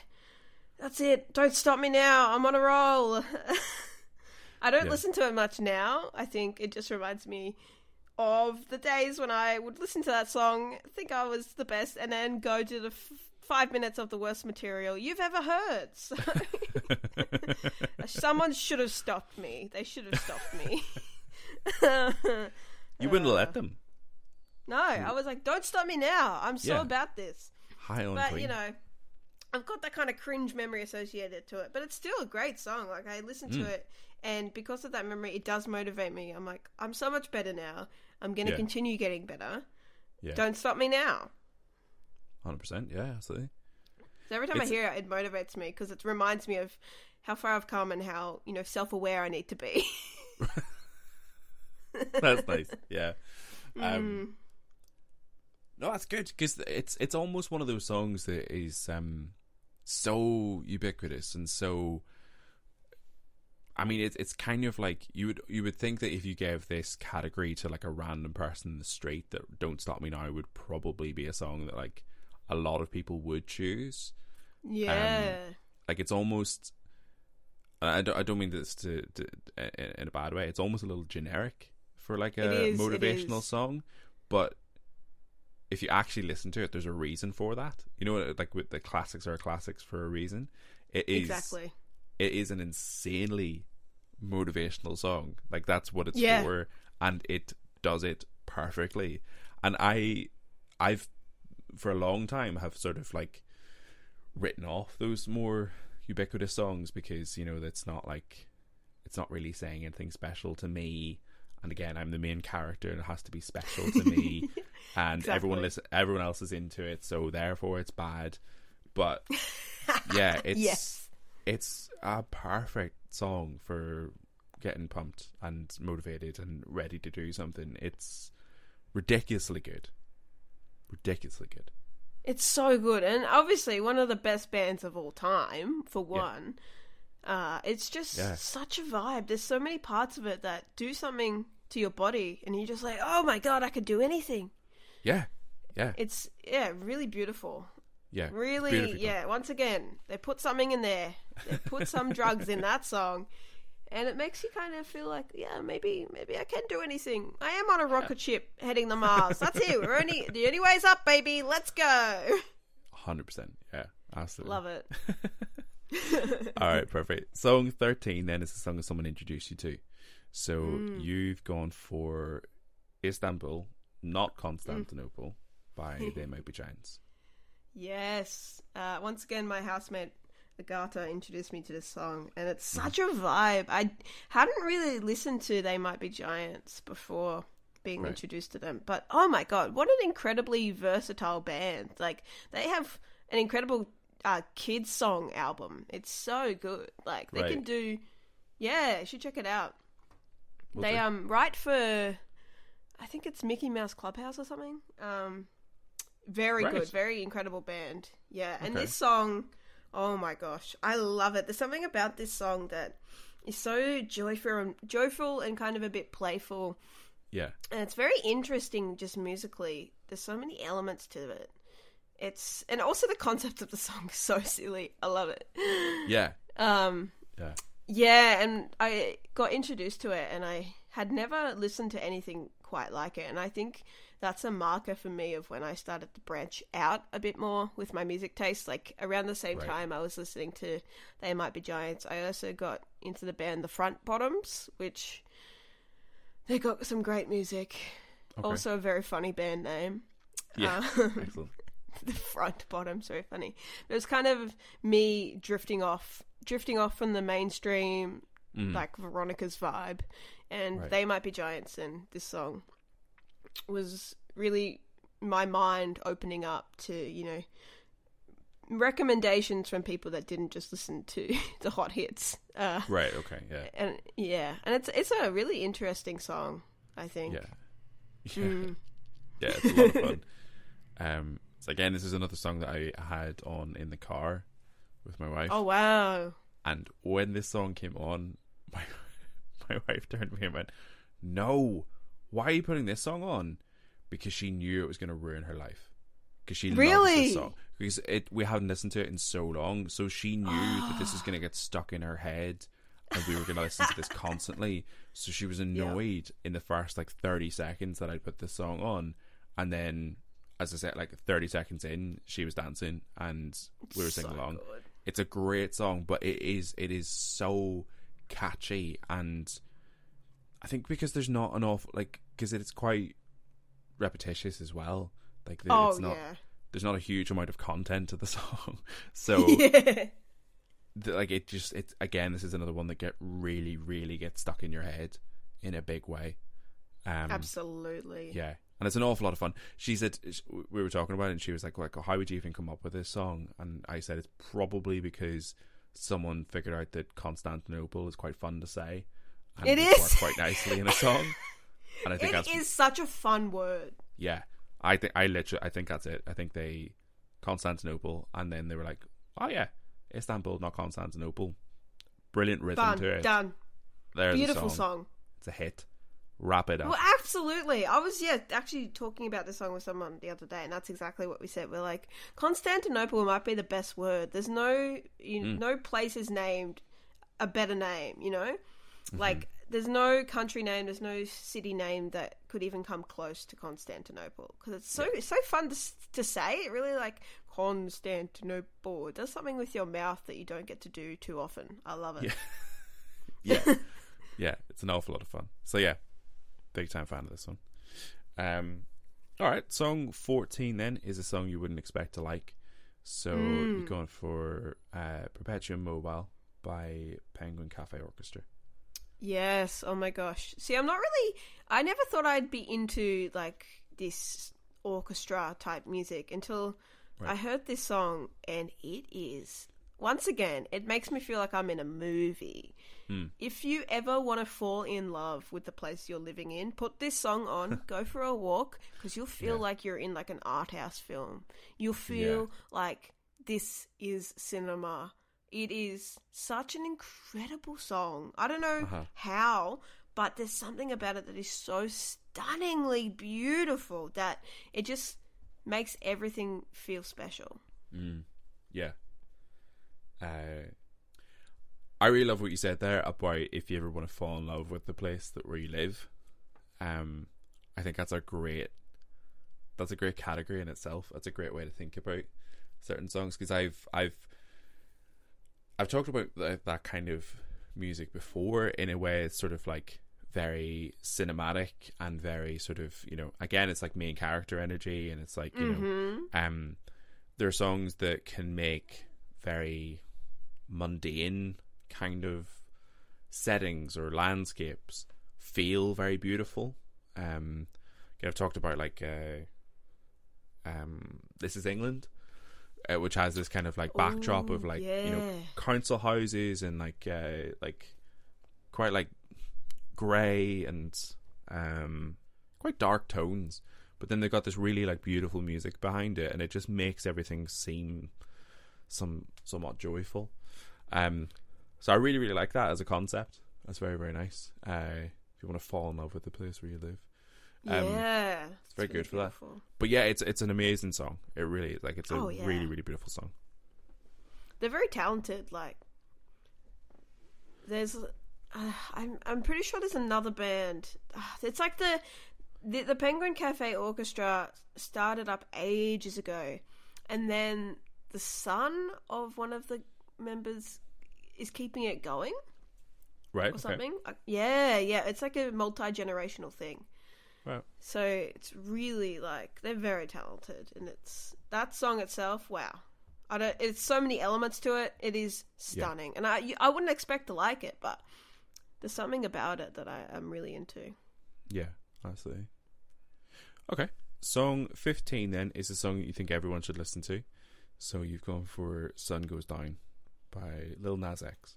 that's it. Don't stop me now. I'm on a roll. I don't Yeah. listen to it much now. I think it just reminds me of the days when I would listen to that song, think I was the best, and then go to the f- five minutes of the worst material you've ever heard. So someone should have stopped me. They should have stopped me. you wouldn't let them. no, I was like, don't stop me now. I'm so Yeah. about this. High on But Queen. you know, I've got that kind of cringe memory associated to it, but it's still a great song. Like I listen to Mm. it, and because of that memory, it does motivate me. I'm like, I'm so much better now. I'm going to Yeah. continue getting better. Yeah, Don't stop me now. Hundred percent. Yeah, absolutely. So every time It's- I hear it, it motivates me because it reminds me of how far I've come and how you know self-aware I need to be. That's nice. Yeah. Um, Mm. No, that's good because it's it's almost one of those songs that is um so ubiquitous and so. I mean, it's it's kind of like you would you would think that if you gave this category to like a random person in the street, that "Don't Stop Me Now" would probably be a song that like a lot of people would choose. yeah, um, Like it's almost. I don't, I don't mean this to, to in in a bad way. It's almost a little generic for like a is, motivational song, but if you actually listen to it, there's a reason for that. You know, like with the classics are classics for a reason. It is exactly. It is an insanely motivational song. Like that's what it's Yeah. for, and it does it perfectly. And I, I've for a long time have sort of like written off those more ubiquitous songs because you know that's not like it's not really saying anything special to me. And again i'm the main character and it has to be special to me. And everyone Exactly. listen everyone else is into it so therefore it's bad. But yeah it's Yes. it's a perfect song for getting pumped and motivated and ready to do something. It's ridiculously good ridiculously good It's so good, and obviously one of the best bands of all time. For Yeah. one, uh, it's just Yeah. such a vibe. There's so many parts of it that do something to your body, and you're just like, oh my god, I could do anything. yeah yeah It's yeah, really beautiful. yeah Really, yeah. Once again, they put something in there. They put some drugs in that song, and it makes you kind of feel like, yeah, maybe, maybe I can do anything. I am on a rocket ship heading to Mars. That's it. We're only the only way's up, baby. Let's go. Hundred percent. Yeah, absolutely. Love it. All right, perfect. Song thirteen then is the song that someone introduced you to. So Mm. you've gone for Istanbul, not Constantinople, by They Might Be Giants. Yes. Uh, once again, my housemate Agata introduced me to this song, and it's such a vibe. I hadn't really listened to They Might Be Giants before being Right. introduced to them, but oh my god, what an incredibly versatile band! Like they have an incredible uh, kids song album. It's so good. Like they Right. can do. Yeah, you should check it out. Will they um write for, I think it's Mickey Mouse Clubhouse or something. Um, very Right. good, very incredible band. Yeah, and Okay. this song, oh my gosh, I love it. There's something about this song that is so joyful, and joyful, and kind of a bit playful, Yeah, and it's very interesting just musically. There's so many elements to it. It's and also the concept of the song is so silly. I love it. yeah, Um, yeah. yeah, and I got introduced to it, and I had never listened to anything quite like it. And I think that's a marker for me of when I started to branch out a bit more with my music taste. Like around the same Right. time, I was listening to They Might Be Giants. I also got into the band The Front Bottoms, which they got some great music. Okay. Also, a very funny band name. Yeah, Uh, excellent. the front bottom so funny it was kind of me drifting off drifting off from the mainstream Mm. like veronica's vibe and Right. they might be giants and this song was really my mind opening up to you know recommendations from people that didn't just listen to the hot hits uh Right. Okay. Yeah. and yeah and it's it's a really interesting song i think Yeah. Yeah. Mm. Yeah. It's a lot of fun. Um. So again, this is another song that I had on in the car with my wife. oh wow And when this song came on, my my wife turned to me and went, "No, why are you putting this song on?" Because she knew it was going to ruin her life. Because she loves Really? this song. Because it we hadn't listened to it in so long, so she knew that this was going to get stuck in her head, and we were going to listen to this constantly. So she was annoyed in the first like thirty seconds that I put this song on, and then. As I said, like thirty seconds in, she was dancing and we were singing So along good. it's a great song, but it is it is so catchy, and I think because there's not an awful like because it's quite repetitious as well. Like the, oh it's not yeah there's not a huge amount of content to the song, so yeah. th- like it just it's again this is another one that get really really gets stuck in your head in a big way. Um, Absolutely. yeah, and it's an awful lot of fun. She said we were talking about it, and she was like, "Like, how would you even come up with this song?" And I said, "It's probably because someone figured out that Constantinople is quite fun to say. And It would quite nicely in a song." And I think It that's is such a fun word. yeah. I think I literally I think that's it. I think they Constantinople, and then they were like, "Oh yeah, Istanbul, not Constantinople." Brilliant rhythm Fun. to it. Done. There's Beautiful a song. song. It's a hit. Wrap it up. Well, absolutely. I was yeah actually talking about this song with someone the other day, and that's exactly what we said. We're like Constantinople might be the best word. There's no you, Mm. no place is named a better name. You know, Mm-hmm. like there's no country name, there's no city name that could even come close to Constantinople because it's so it's so fun to to say. It really like Constantinople. It does something with your mouth that you don't get to do too often. I love it. Yeah. yeah, yeah, it's an awful lot of fun. So yeah, big time fan of this one. Um, all right, song fourteen then is a song you wouldn't expect to like. So Mm. you're going for uh, Perpetuum Mobile by Penguin Cafe Orchestra. Yes. Oh my gosh. See, I'm not really. I never thought I'd be into like this orchestra type music until Right. I heard this song, and it is once again. It makes me feel like I'm in a movie. Hmm. If you ever want to fall in love with the place you're living in, put this song on, go for a walk, because you'll feel Yeah. like you're in like an art house film. You'll feel like this is cinema. It is such an incredible song. I don't know Uh-huh. how, but there's something about it that is so stunningly beautiful that it just makes everything feel special. Mm. Yeah. Uh, I really love what you said there about if you ever want to fall in love with the place that where you live. Um, I think that's a great, that's a great category in itself. That's a great way to think about certain songs because I've I've I've talked about that, that kind of music before in a way it's sort of like very cinematic and very sort of you know again it's like main character energy and it's like you know hmm um there are songs that can make very mundane kind of settings or landscapes feel very beautiful. Um i've talked about like uh um this is england uh, which has this kind of like backdrop of Ooh, like you know council houses and like uh like quite like grey and um quite dark tones. But then they've got this really like beautiful music behind it and it just makes everything seem some somewhat joyful. Um so i really really like that as a concept. That's very very nice. Uh if you want to fall in love with the place where you live Um, yeah, it's very good for that. but yeah it's it's an amazing song it really is like it's a Oh, yeah. really really beautiful song They're very talented. Like, there's, uh, I'm I'm pretty sure there's another band. Uh, it's like the, the the Penguin Cafe Orchestra started up ages ago, and then the son of one of the members is keeping it going right or something. Uh, yeah, yeah. It's like a multi generational thing. Wow. So it's really like they're very talented, and it's that song itself. Wow, I don't. It's so many elements to it. It is stunning, and I you- I wouldn't expect to like it, but there's something about it that I am really into. Yeah, absolutely. Okay. Song 15 then is a song that you think everyone should listen to. So you've gone for Sun Goes Down by Lil Nas X.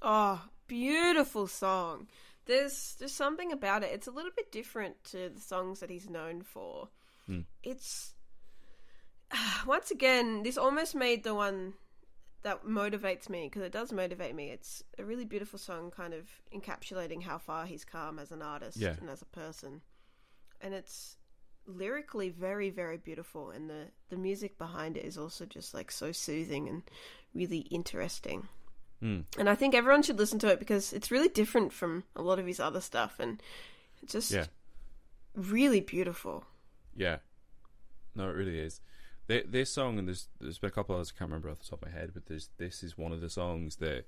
Oh, beautiful song. There's there's something about it. It's a little bit different to the songs that he's known for. Hmm. It's once again, this almost made the one that motivates me because it does motivate me. It's a really beautiful song, kind of encapsulating how far he's come as an artist Yeah. and as a person. And it's lyrically very, very beautiful, and the the music behind it is also just like so soothing and really interesting. Hmm. And I think everyone should listen to it because it's really different from a lot of his other stuff, and it's just Yeah. really beautiful. Yeah. No, it really is. Th this song, and there's there's been a couple others I can't remember off the top of my head, but there's this is one of the songs that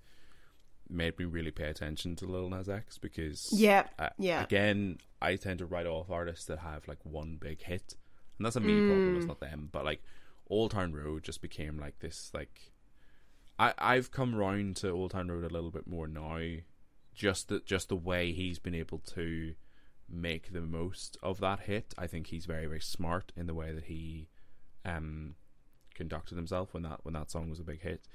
made me really pay attention to Lil Nas X because Yeah, uh, yeah. again I tend to write off artists that have like one big hit, and that's a me problem. It's not them, but like Old Town Road just became like this like I I've come round to Old Town Road a little bit more now. Just the just the way he's been able to make the most of that hit. I think he's very very smart in the way that he um conducted himself when that when that song was a big hit.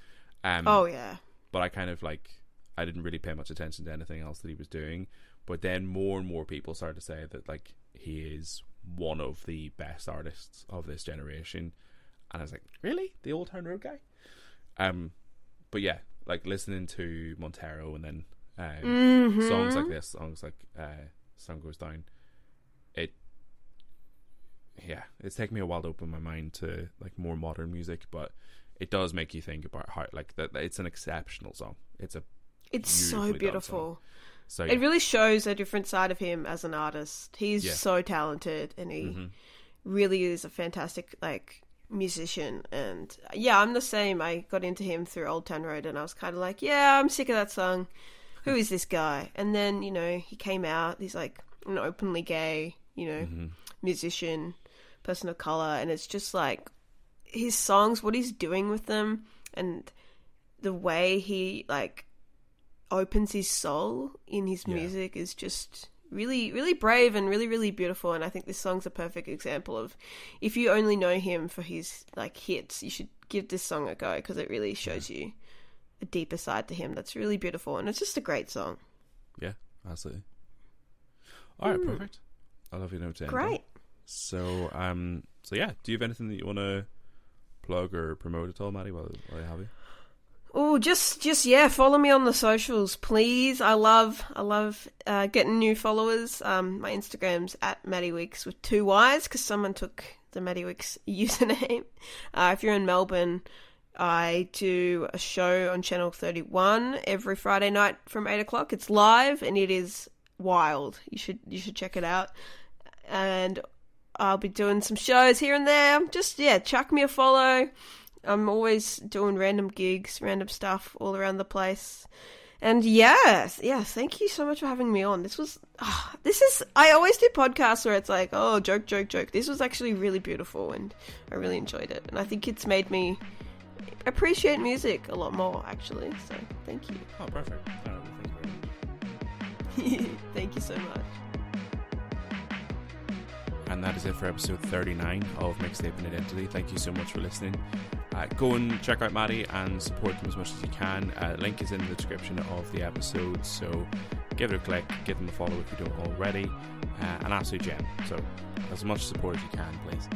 Um, oh yeah. But I kind of like I didn't really pay much attention to anything else that he was doing. But then more and more people started to say that like he is one of the best artists of this generation, and I was like, really, the Old Town Road guy? Um, but yeah, like listening to Montero and then um, Mhm. songs like this, songs like uh, "Sun Goes Down," it yeah, it's taken me a while to open my mind to like more modern music, but it does make you think about how like that. It's an exceptional song. It's a It's so beautiful. so It really shows a different side of him as an artist. He's Yeah. so talented and he Mhm. really is a fantastic like musician and yeah, I'm the same. I got into him through Old Town Road and I was kind of like, yeah, I'm sick of that song. Who is this guy? And then, you know, he came out, he's like an openly gay, you know, Mm-hmm. musician, person of color and it's just like his songs, what he's doing with them and the way he like opens his soul in his Yeah. music is just really really brave and really really beautiful and i think this song's a perfect example of if you only know him for his like hits you should give this song a go because it really shows you a deeper side to him that's really beautiful and it's just a great song yeah, absolutely. All right, perfect. I love you note to end. Great So um, so yeah, do you have anything that you want to plug or promote at all, Maddy? While, while I have you. Oh, just just yeah, follow me on the socials, please. I love I love uh, getting new followers. Um, my Instagram's at Maddy Weeks with two Y's because someone took the Maddy Weeks username. Uh, if you're in Melbourne, I do a show on Channel Thirty One every Friday night from eight o'clock. It's live and it is wild. You should you should check it out. And I'll be doing some shows here and there. Just yeah, chuck me a follow. I'm always doing random gigs, random stuff all around the place. And yes, yeah, thank you so much for having me on. This was, ah, this is, I always do podcasts where it's like, oh, joke, joke, joke. This was actually really beautiful and I really enjoyed it. And I think it's made me appreciate music a lot more, actually. So thank you. Oh, perfect. Well, thank you thank you so much. And that is it for episode 39 of Mixtaping Identity. Thank you so much for listening. Uh, go and check out Maddy and support them as much as you can. Uh, link is in the description of the episode, so give it a click, give them a follow if you don't already. Uh, an absolute gem. So, as much support as you can, please.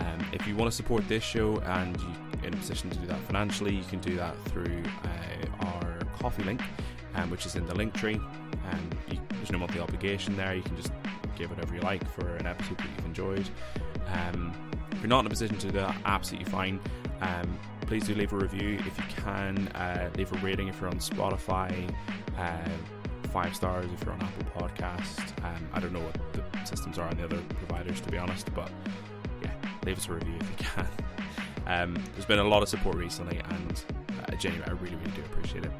Um, if you want to support this show and you're in a position to do that financially, you can do that through uh, our coffee link, um, which is in the Linktree. Um, you, there's no monthly obligation there. You can just give whatever you like for an episode that you've enjoyed. Um, if you're not in a position to do that, absolutely fine. Um, please do leave a review if you can. Uh, leave a rating if you're on Spotify. Uh, five stars if you're on Apple Podcast. Um, I don't know what the systems are on the other providers, to be honest, but yeah, leave us a review if you can. Um, there's been a lot of support recently, and uh, genuinely, I really, really do appreciate it.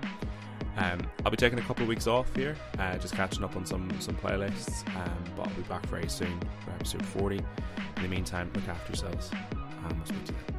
Um, I'll be taking a couple of weeks off here, uh, just catching up on some some playlists. Um, but I'll be back very soon for episode 40. In the meantime, look after yourselves, and we'll speak to you.